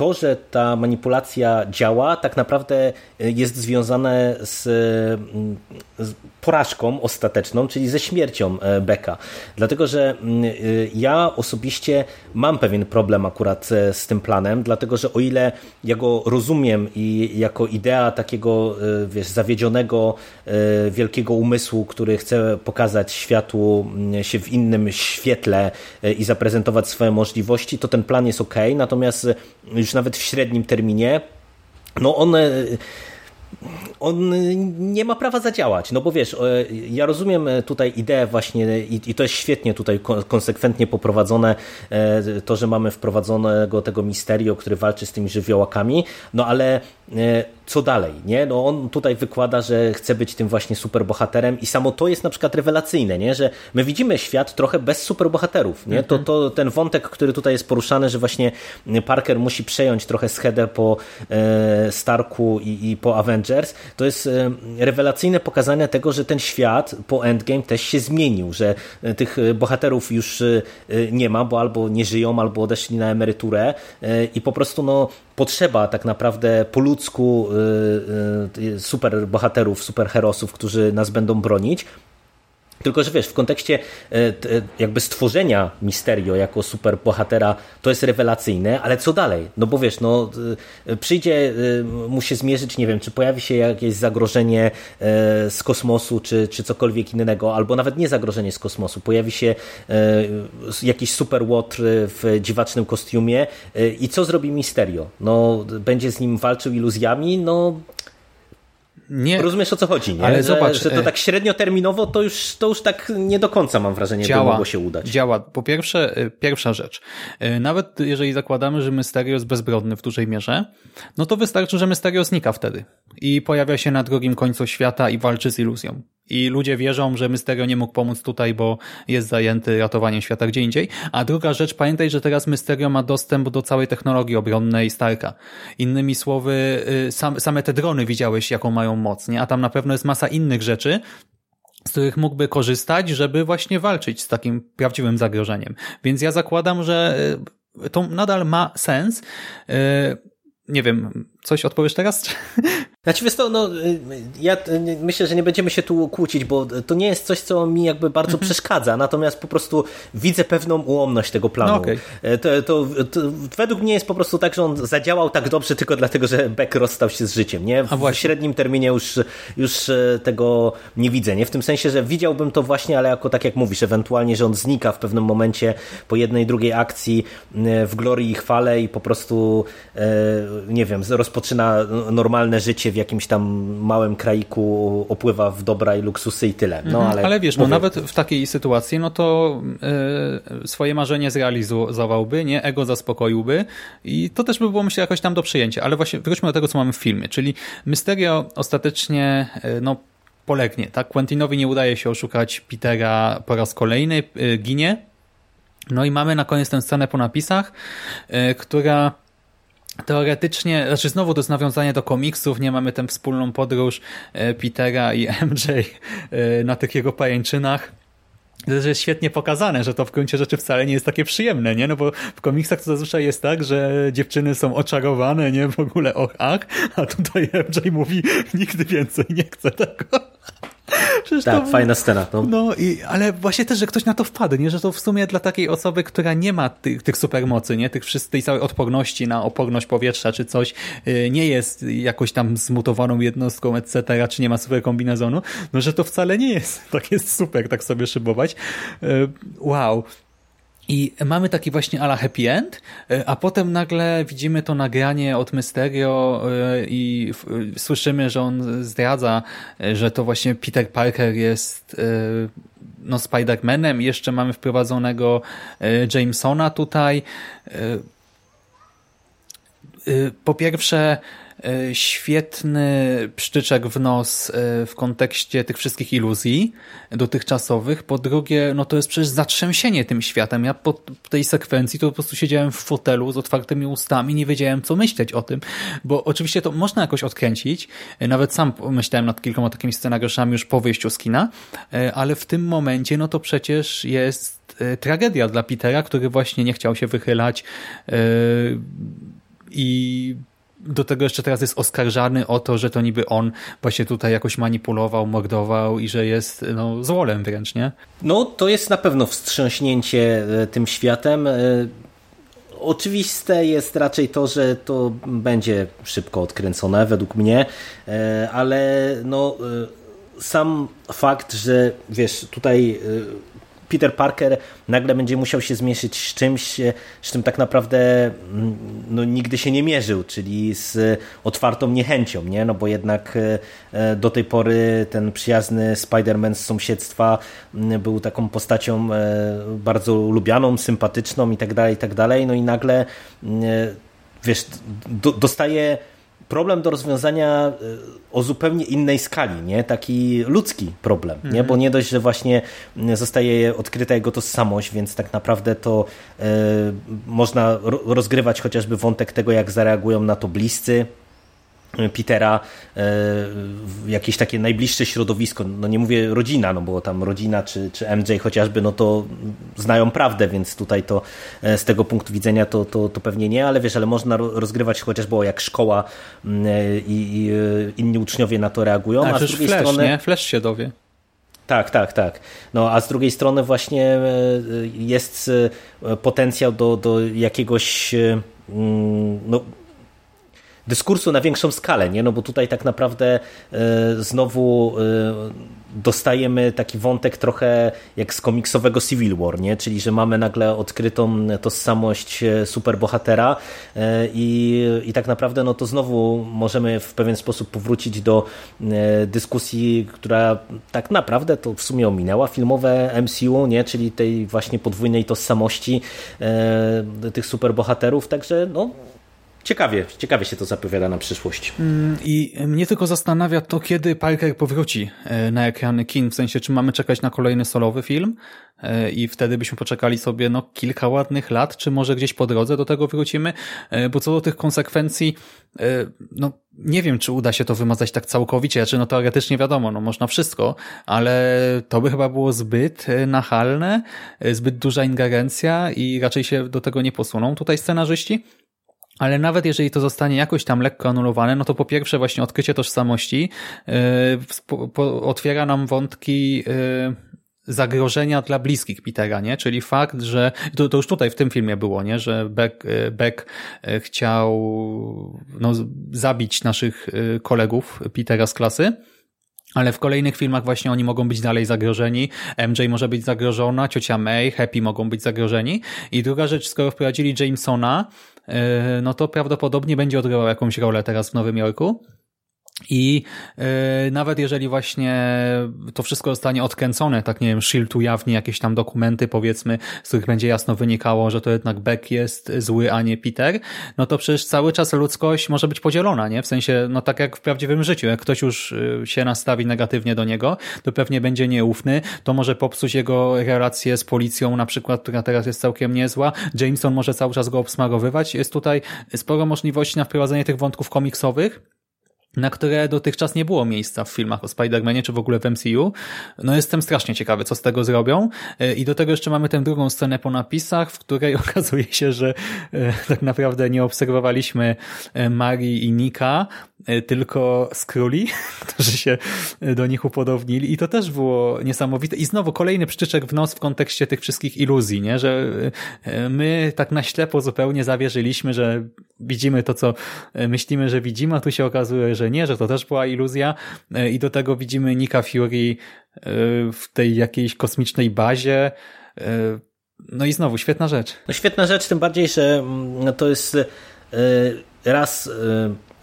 Speaker 2: to, że ta manipulacja działa, tak naprawdę jest związane z, z porażką ostateczną, czyli ze śmiercią Beka. Dlatego, że ja osobiście mam pewien problem akurat z tym planem, dlatego, że o ile ja go rozumiem i jako idea takiego wiesz, zawiedzionego wielkiego umysłu, który chce pokazać światu się w innym świetle i zaprezentować swoje możliwości, to ten plan jest ok, natomiast już nawet w średnim terminie, no on on nie ma prawa zadziałać, no bo wiesz, ja rozumiem tutaj ideę właśnie i, to jest świetnie tutaj konsekwentnie poprowadzone, to, że mamy wprowadzonego tego misterio, który walczy z tymi żywiołakami, no ale co dalej, nie? No on tutaj wykłada, że chce być tym właśnie superbohaterem i samo to jest na przykład rewelacyjne, nie? Że my widzimy świat trochę bez superbohaterów, nie? To, to ten wątek, który tutaj jest poruszany, że właśnie Parker musi przejąć trochę schedę po e, Starku i, i po Avengers, to jest e, rewelacyjne pokazanie tego, że ten świat po Endgame też się zmienił, że e, tych bohaterów już e, nie ma, bo albo nie żyją, albo odeszli na emeryturę e, i po prostu no potrzeba tak naprawdę po ludzku y, y, super bohaterów, super herosów, którzy nas będą bronić. Tylko, że wiesz, w kontekście e, jakby stworzenia Misterio jako super bohatera to jest rewelacyjne, ale co dalej? No bo wiesz, no e, przyjdzie e, mu się zmierzyć, nie wiem, czy pojawi się jakieś zagrożenie z kosmosu, czy, czy cokolwiek innego, albo nawet nie zagrożenie z kosmosu, pojawi się jakiś super łotr w dziwacznym kostiumie i co zrobi Misterio? No będzie z nim walczył iluzjami, no nie. Rozumiesz o co chodzi, nie?
Speaker 1: Ale
Speaker 2: że,
Speaker 1: zobacz,
Speaker 2: że to tak średnioterminowo to już, to już tak nie do końca mam wrażenie, działa, by mogło się udać.
Speaker 1: Działa. Po pierwsze, pierwsza rzecz. Nawet jeżeli zakładamy, że Mysterio jest bezbrodny w dużej mierze, no to wystarczy, że Mysterio znika wtedy i pojawia się na drugim końcu świata i walczy z iluzją. I ludzie wierzą, że Mysterio nie mógł pomóc tutaj, bo jest zajęty ratowaniem świata gdzie indziej. A druga rzecz, pamiętaj, że teraz Mysterio ma dostęp do całej technologii obronnej Starka. Innymi słowy, same te drony widziałeś, jaką mają moc, nie? A tam na pewno jest masa innych rzeczy, z których mógłby korzystać, żeby właśnie walczyć z takim prawdziwym zagrożeniem. Więc ja zakładam, że to nadal ma sens. Nie wiem, coś odpowiesz teraz? [LAUGHS]
Speaker 2: Znaczy wiesz to, no, ja myślę, że nie będziemy się tu kłócić, bo to nie jest coś, co mi jakby bardzo
Speaker 1: Mhm.
Speaker 2: przeszkadza, natomiast po prostu widzę pewną ułomność tego planu.
Speaker 1: No okay.
Speaker 2: to, to, to, według mnie jest po prostu tak, że on zadziałał tak dobrze tylko dlatego, że Beck rozstał się z życiem, nie? W
Speaker 1: A
Speaker 2: średnim terminie już, już e, tego nie widzę, nie? W tym sensie, że widziałbym to właśnie, ale jako tak jak mówisz, ewentualnie, że on znika w pewnym momencie po jednej, drugiej akcji w glorii i chwale i po prostu e, nie wiem, rozpoczyna normalne życie w jakimś tam małym kraiku opływa w dobra i luksusy i tyle. No, ale,
Speaker 1: ale wiesz, no nawet w takiej sytuacji, no to yy, swoje marzenie zrealizowałby, nie? Ego zaspokoiłby i to też by było myślę jakoś tam do przyjęcia. Ale właśnie wróćmy do tego, co mamy w filmie, czyli Mysterio ostatecznie yy, no polegnie, tak? Quentinowi nie udaje się oszukać Petera po raz kolejny, yy, ginie. No i mamy na koniec tę scenę po napisach, która teoretycznie, znaczy znowu to jest nawiązanie do komiksów, nie mamy tę wspólną podróż Petera i [LAUGHS] MJ na tych jego pajęczynach. To jest świetnie pokazane, że to w gruncie rzeczy wcale nie jest takie przyjemne, nie? No bo w komiksach to zazwyczaj jest tak, że dziewczyny są oczarowane, nie? W ogóle och, ach, a tutaj MJ mówi nigdy więcej nie chcę tego. [LAUGHS]
Speaker 2: Przecież tak, to, fajna scena. No.
Speaker 1: no i, ale właśnie też, że ktoś na to wpadł, nie? że to w sumie dla takiej osoby, która nie ma tych, tych supermocy, nie? Tych, tej całej odporności na oporność powietrza czy coś, nie jest jakoś tam zmutowaną jednostką, etc., czy nie ma super kombinezonu, no że to wcale nie jest [LAUGHS] tak jest super tak sobie szybować. Wow. I mamy taki właśnie ala happy end, a potem nagle widzimy to nagranie od Mysterio i słyszymy, że on zdradza, że to właśnie Peter Parker jest no Spider-Manem. Jeszcze mamy wprowadzonego Jamesona tutaj. Po pierwsze, e, świetny pszczyczek w nos e, w kontekście tych wszystkich iluzji dotychczasowych. Po drugie, no to jest przecież zatrzęsienie tym światem. Ja po tej sekwencji to po prostu siedziałem w fotelu z otwartymi ustami, nie wiedziałem co myśleć o tym, bo oczywiście to można jakoś odkręcić. Nawet sam myślałem nad kilkoma takimi scenariuszami już po wyjściu z kina, ale w tym momencie no to przecież jest tragedia dla Petera, który właśnie nie chciał się wychylać i do tego jeszcze teraz jest oskarżany o to, że to niby on właśnie tutaj jakoś manipulował, mordował i że jest no, złolem wręcz, nie?
Speaker 2: No, to jest na pewno wstrząśnięcie e, tym światem. E, oczywiste jest raczej to, że to będzie szybko odkręcone według mnie, e, ale no sam fakt, że wiesz, tutaj Peter Parker nagle będzie musiał się zmierzyć z czymś, z czym tak naprawdę mm, no, nigdy się nie mierzył, czyli z otwartą niechęcią, nie? No bo jednak e, do tej pory ten przyjazny Spider-Man z sąsiedztwa mm, był taką postacią e, bardzo lubianą, sympatyczną i tak dalej, i tak dalej. No i nagle mm, e, wiesz, dostaje problem do rozwiązania e, o zupełnie innej skali, nie? taki ludzki problem, mhm. nie? bo nie dość, że właśnie zostaje odkryta jego tożsamość, więc tak naprawdę to e, można rozgrywać chociażby wątek tego, jak zareagują na to bliscy, Petera e, jakieś takie najbliższe środowisko, no nie mówię rodzina, no bo tam rodzina czy, czy MJ chociażby, no to znają prawdę, więc tutaj to e, z tego punktu widzenia to, to, to pewnie nie, ale wiesz, ale można rozgrywać chociażby jak szkoła e, i, i inni uczniowie na to reagują,
Speaker 1: a, a z drugiej flash, strony... Nie? Flash się dowie.
Speaker 2: Tak, tak, tak. No a z drugiej strony właśnie jest potencjał do, do jakiegoś no, dyskursu na większą skalę, nie? No bo tutaj tak naprawdę e, znowu e, dostajemy taki wątek trochę jak z komiksowego Civil War, nie? Czyli, że mamy nagle odkrytą tożsamość e, superbohatera i, i tak naprawdę no to znowu możemy w pewien sposób powrócić do dyskusji, która tak naprawdę to w sumie ominęła filmowe MCU, nie? Czyli tej właśnie podwójnej tożsamości tych superbohaterów, także no Ciekawie, ciekawie się to zapowiada na przyszłość.
Speaker 1: Mm, I mnie tylko zastanawia to, kiedy Parker powróci e, na ekrany kin, w sensie, czy mamy czekać na kolejny solowy film e, i wtedy byśmy poczekali sobie no kilka ładnych lat, czy może gdzieś po drodze do tego wrócimy, e, bo co do tych konsekwencji, no nie wiem, czy uda się to wymazać tak całkowicie, znaczy no teoretycznie wiadomo, no można wszystko, ale to by chyba było zbyt nachalne, zbyt duża ingerencja i raczej się do tego nie posuną tutaj scenarzyści. Ale nawet jeżeli to zostanie jakoś tam lekko anulowane, no to po pierwsze właśnie odkrycie tożsamości yy, otwiera nam wątki yy, zagrożenia dla bliskich Petera, nie? Czyli fakt, że to, to już tutaj w tym filmie było, nie? Że Beck, y, Beck y, chciał no, zabić naszych y, kolegów Petera z klasy. Ale w kolejnych filmach właśnie oni mogą być dalej zagrożeni, MJ może być zagrożona, ciocia May, Happy mogą być zagrożeni. I druga rzecz, skoro wprowadzili Jamesona, no to prawdopodobnie będzie odgrywał jakąś rolę teraz w Nowym Jorku. I yy, nawet jeżeli właśnie to wszystko zostanie odkręcone, tak nie wiem, Shield ujawni jakieś tam dokumenty, powiedzmy, z których będzie jasno wynikało, że to jednak Beck jest zły, a nie Peter, no to przecież cały czas ludzkość może być podzielona, nie? W sensie, no tak jak w prawdziwym życiu, jak ktoś już y, się nastawi negatywnie do niego, to pewnie będzie nieufny, to może popsuć jego relacje z policją, na przykład, która teraz jest całkiem niezła. Jameson może cały czas go obsmarowywać. Jest tutaj sporo możliwości na wprowadzenie tych wątków komiksowych, na które dotychczas nie było miejsca w filmach o Spider-Manie, czy w ogóle w MCU. No jestem strasznie ciekawy, co z tego zrobią. E, I do tego jeszcze mamy tę drugą scenę po napisach, w której [LAUGHS] okazuje się, że e, tak naprawdę nie obserwowaliśmy e, Marii i Nika, tylko Skróli, [LAUGHS] którzy się do nich upodownili i to też było niesamowite. I znowu kolejny przyczyczek w nos w kontekście tych wszystkich iluzji, nie? że my tak na ślepo zupełnie zawierzyliśmy, że widzimy to, co myślimy, że widzimy, a tu się okazuje, że nie, że to też była iluzja e, i do tego widzimy Nika Fury e, w tej jakiejś kosmicznej bazie. E, no i znowu, świetna rzecz.
Speaker 2: No świetna rzecz, tym bardziej, że mm, to jest raz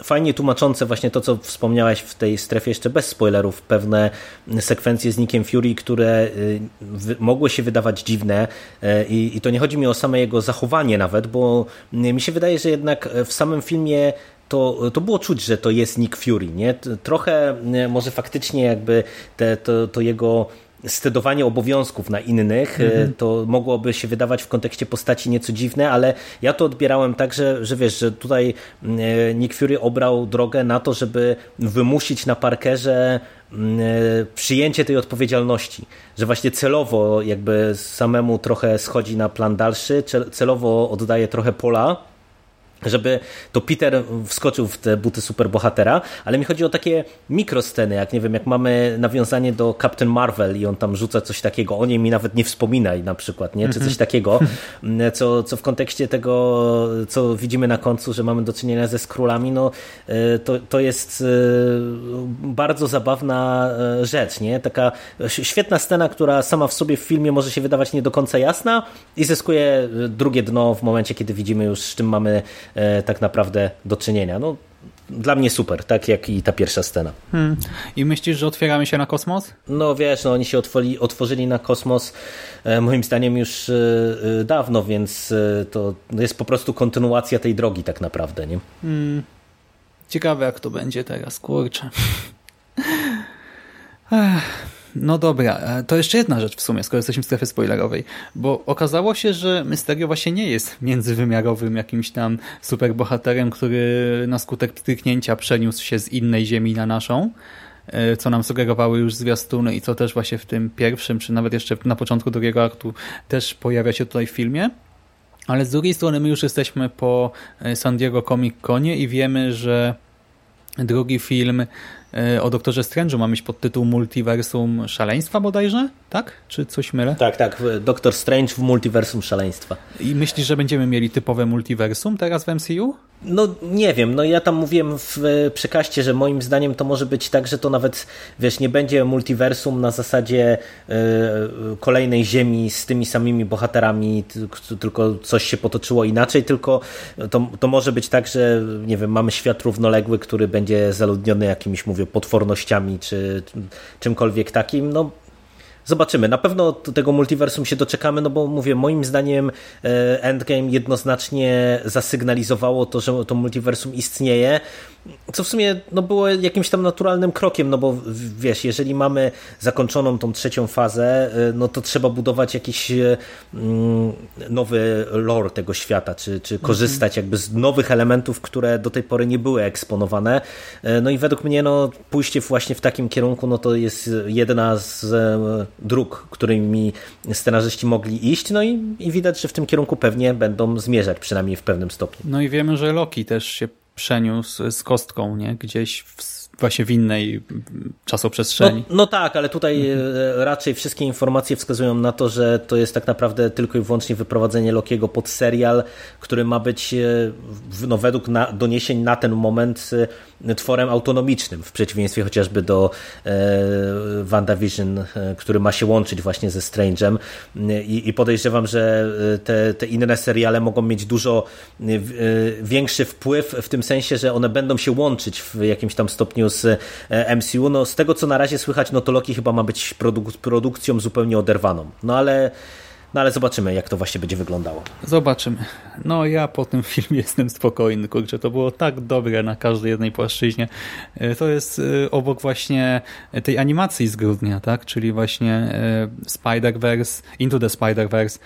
Speaker 2: fajnie tłumaczące właśnie to, co wspomniałeś w tej strefie jeszcze bez spoilerów, pewne sekwencje z Nickiem Fury, które mogły się wydawać dziwne i, i to nie chodzi mi o same jego zachowanie nawet, bo mi się wydaje, że jednak w samym filmie to, to było czuć, że to jest Nick Fury. Nie? Trochę może faktycznie jakby te, to, to jego stedowanie obowiązków na innych, mhm. to mogłoby się wydawać w kontekście postaci nieco dziwne, ale ja to odbierałem tak, że, że wiesz, że tutaj Nick Fury obrał drogę na to, żeby wymusić na Parkerze przyjęcie tej odpowiedzialności, że właśnie celowo jakby samemu trochę schodzi na plan dalszy, celowo oddaje trochę pola żeby to Peter wskoczył w te buty superbohatera, ale mi chodzi o takie mikrosceny, jak nie wiem, jak mamy nawiązanie do Captain Marvel i on tam rzuca coś takiego, o niej mi nawet nie wspominaj na przykład, nie? czy coś mhm. takiego, [LAUGHS] co, co w kontekście tego, co widzimy na końcu, że mamy do czynienia ze skrólami, no e, to, to jest e, bardzo zabawna e, rzecz, nie? Taka świetna scena, która sama w sobie w filmie może się wydawać nie do końca jasna i zyskuje drugie dno w momencie, kiedy widzimy już, z czym mamy tak naprawdę do czynienia. No, dla mnie super, tak jak i ta pierwsza scena. Hmm.
Speaker 1: I myślisz, że otwieramy się na kosmos?
Speaker 2: No wiesz, no oni się otworili, otworzyli na kosmos e, moim zdaniem już e, dawno, więc to jest po prostu kontynuacja tej drogi tak naprawdę, nie? Hmm.
Speaker 1: Ciekawe jak to będzie teraz, kurczę. [LAUGHS] No dobra, e, to jeszcze jedna rzecz w sumie, skoro jesteśmy w strefie spoilerowej, bo okazało się, że Mysterio właśnie nie jest międzywymiarowym jakimś tam superbohaterem, który na skutek pstryknięcia przeniósł się z innej ziemi na naszą, e, co nam sugerowały już zwiastuny i co też właśnie w tym pierwszym, czy nawet jeszcze na początku drugiego aktu też pojawia się tutaj w filmie. Ale z drugiej strony my już jesteśmy po e, San Diego Comic Conie i wiemy, że drugi film o Doktorze Strange'u ma mieć podtytuł Multiversum Szaleństwa bodajże, tak? Czy coś mylę?
Speaker 2: Tak, tak. Doktor Strange w Multiversum Szaleństwa.
Speaker 1: I myślisz, że będziemy mieli typowe multiversum teraz w MCU?
Speaker 2: No nie wiem, no ja tam mówiłem w przekaście, że moim zdaniem to może być tak, że to nawet, wiesz, nie będzie multiversum na zasadzie y, kolejnej ziemi z tymi samymi bohaterami, tylko coś się potoczyło inaczej, tylko to, to może być tak, że nie wiem, mamy świat równoległy, który będzie zaludniony jakimiś, mówię, potwornościami czy czymkolwiek takim, no Zobaczymy. Na pewno tego multiversum się doczekamy, no bo mówię, moim zdaniem e, Endgame jednoznacznie zasygnalizowało to, że to multiversum istnieje co w sumie no, było jakimś tam naturalnym krokiem, no bo wiesz, jeżeli mamy zakończoną tą trzecią fazę, y, no to trzeba budować jakiś y, mm, nowy lore tego świata, czy, czy korzystać jakby z nowych elementów, które do tej pory nie były eksponowane. Y, no i według mnie no, pójście właśnie w takim kierunku, no to jest jedna z dróg, którymi scenarzyści mogli iść, no i, i widać, że w tym kierunku pewnie będą zmierzać, przynajmniej w pewnym stopniu.
Speaker 1: No i wiemy, że Loki też się przeniósł z kostką nie? gdzieś w właśnie w innej czasoprzestrzeni.
Speaker 2: No, no tak, ale tutaj mhm. raczej wszystkie informacje wskazują na to, że to jest tak naprawdę tylko i wyłącznie wyprowadzenie Lokiego pod serial, który ma być e, no, według na, doniesień na ten moment e, tworem autonomicznym, w przeciwieństwie chociażby do e, WandaVision, który ma się łączyć właśnie ze Strange'em I, i podejrzewam, że te, te inne seriale mogą mieć dużo większy wpływ w tym sensie, że one będą się łączyć w jakimś tam stopniu z e, MCU. No, z tego, co na razie słychać, no to Loki chyba ma być produk produkcją zupełnie oderwaną. No ale no ale zobaczymy, jak to właśnie będzie wyglądało.
Speaker 1: Zobaczymy. No ja po tym [LAUGHS] filmie jestem spokojny, kurczę, to było tak dobre na każdej jednej płaszczyźnie. E, to jest e, obok właśnie tej animacji z grudnia, tak? Czyli właśnie Spider-Verse, Into the Spider-Verse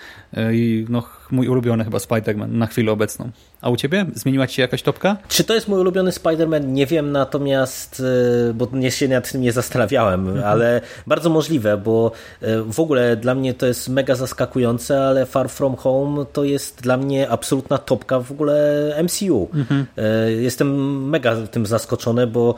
Speaker 1: i no mój ulubiony chyba Spider-Man na chwilę obecną. A u ciebie? Zmieniła ci się jakaś topka?
Speaker 2: Czy to jest mój ulubiony Spider-Man? Nie wiem, natomiast, e, bo nie się nad tym nie zastanawiałem, mhm. ale bardzo możliwe, bo e, w ogóle dla mnie to jest mega zaskakujące, ale Far From Home to jest dla mnie absolutna topka w ogóle MCU. Mhm. E, jestem mega tym zaskoczony, bo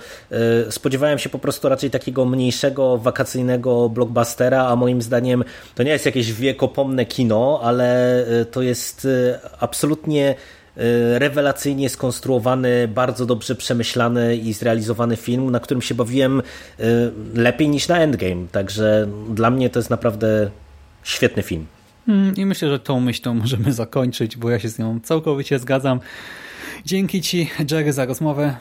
Speaker 2: spodziewałem się po prostu raczej takiego mniejszego, wakacyjnego blockbustera, a moim zdaniem to nie jest jakieś wiekopomne kino, ale to jest absolutnie E, rewelacyjnie skonstruowany, bardzo dobrze przemyślany i zrealizowany film, na którym się bawiłem e, lepiej niż na Endgame. Także dla mnie to jest naprawdę świetny film.
Speaker 1: Hmm, I myślę, że tą myślą możemy zakończyć, bo ja się z nią całkowicie zgadzam. Dzięki Ci, Jerry, za rozmowę.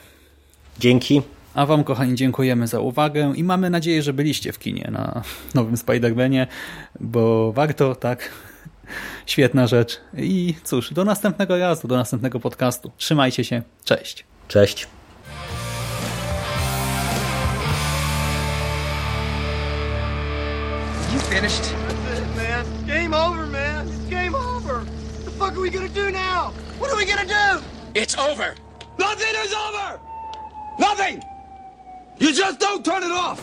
Speaker 2: Dzięki.
Speaker 1: A Wam, kochani, dziękujemy za uwagę i mamy nadzieję, że byliście w kinie na nowym Spider-Manie, bo warto, tak, Świetna rzecz. I cóż, do następnego razu, do następnego podcastu. Trzymajcie się. Cześć.
Speaker 2: Cześć.
Speaker 3: You finished? That's it, man. Game over, man. It's game over. What the fuck are we gonna do now? What are we gonna do?
Speaker 4: It's over.
Speaker 5: Nothing is over! Nothing! You just don't turn it off!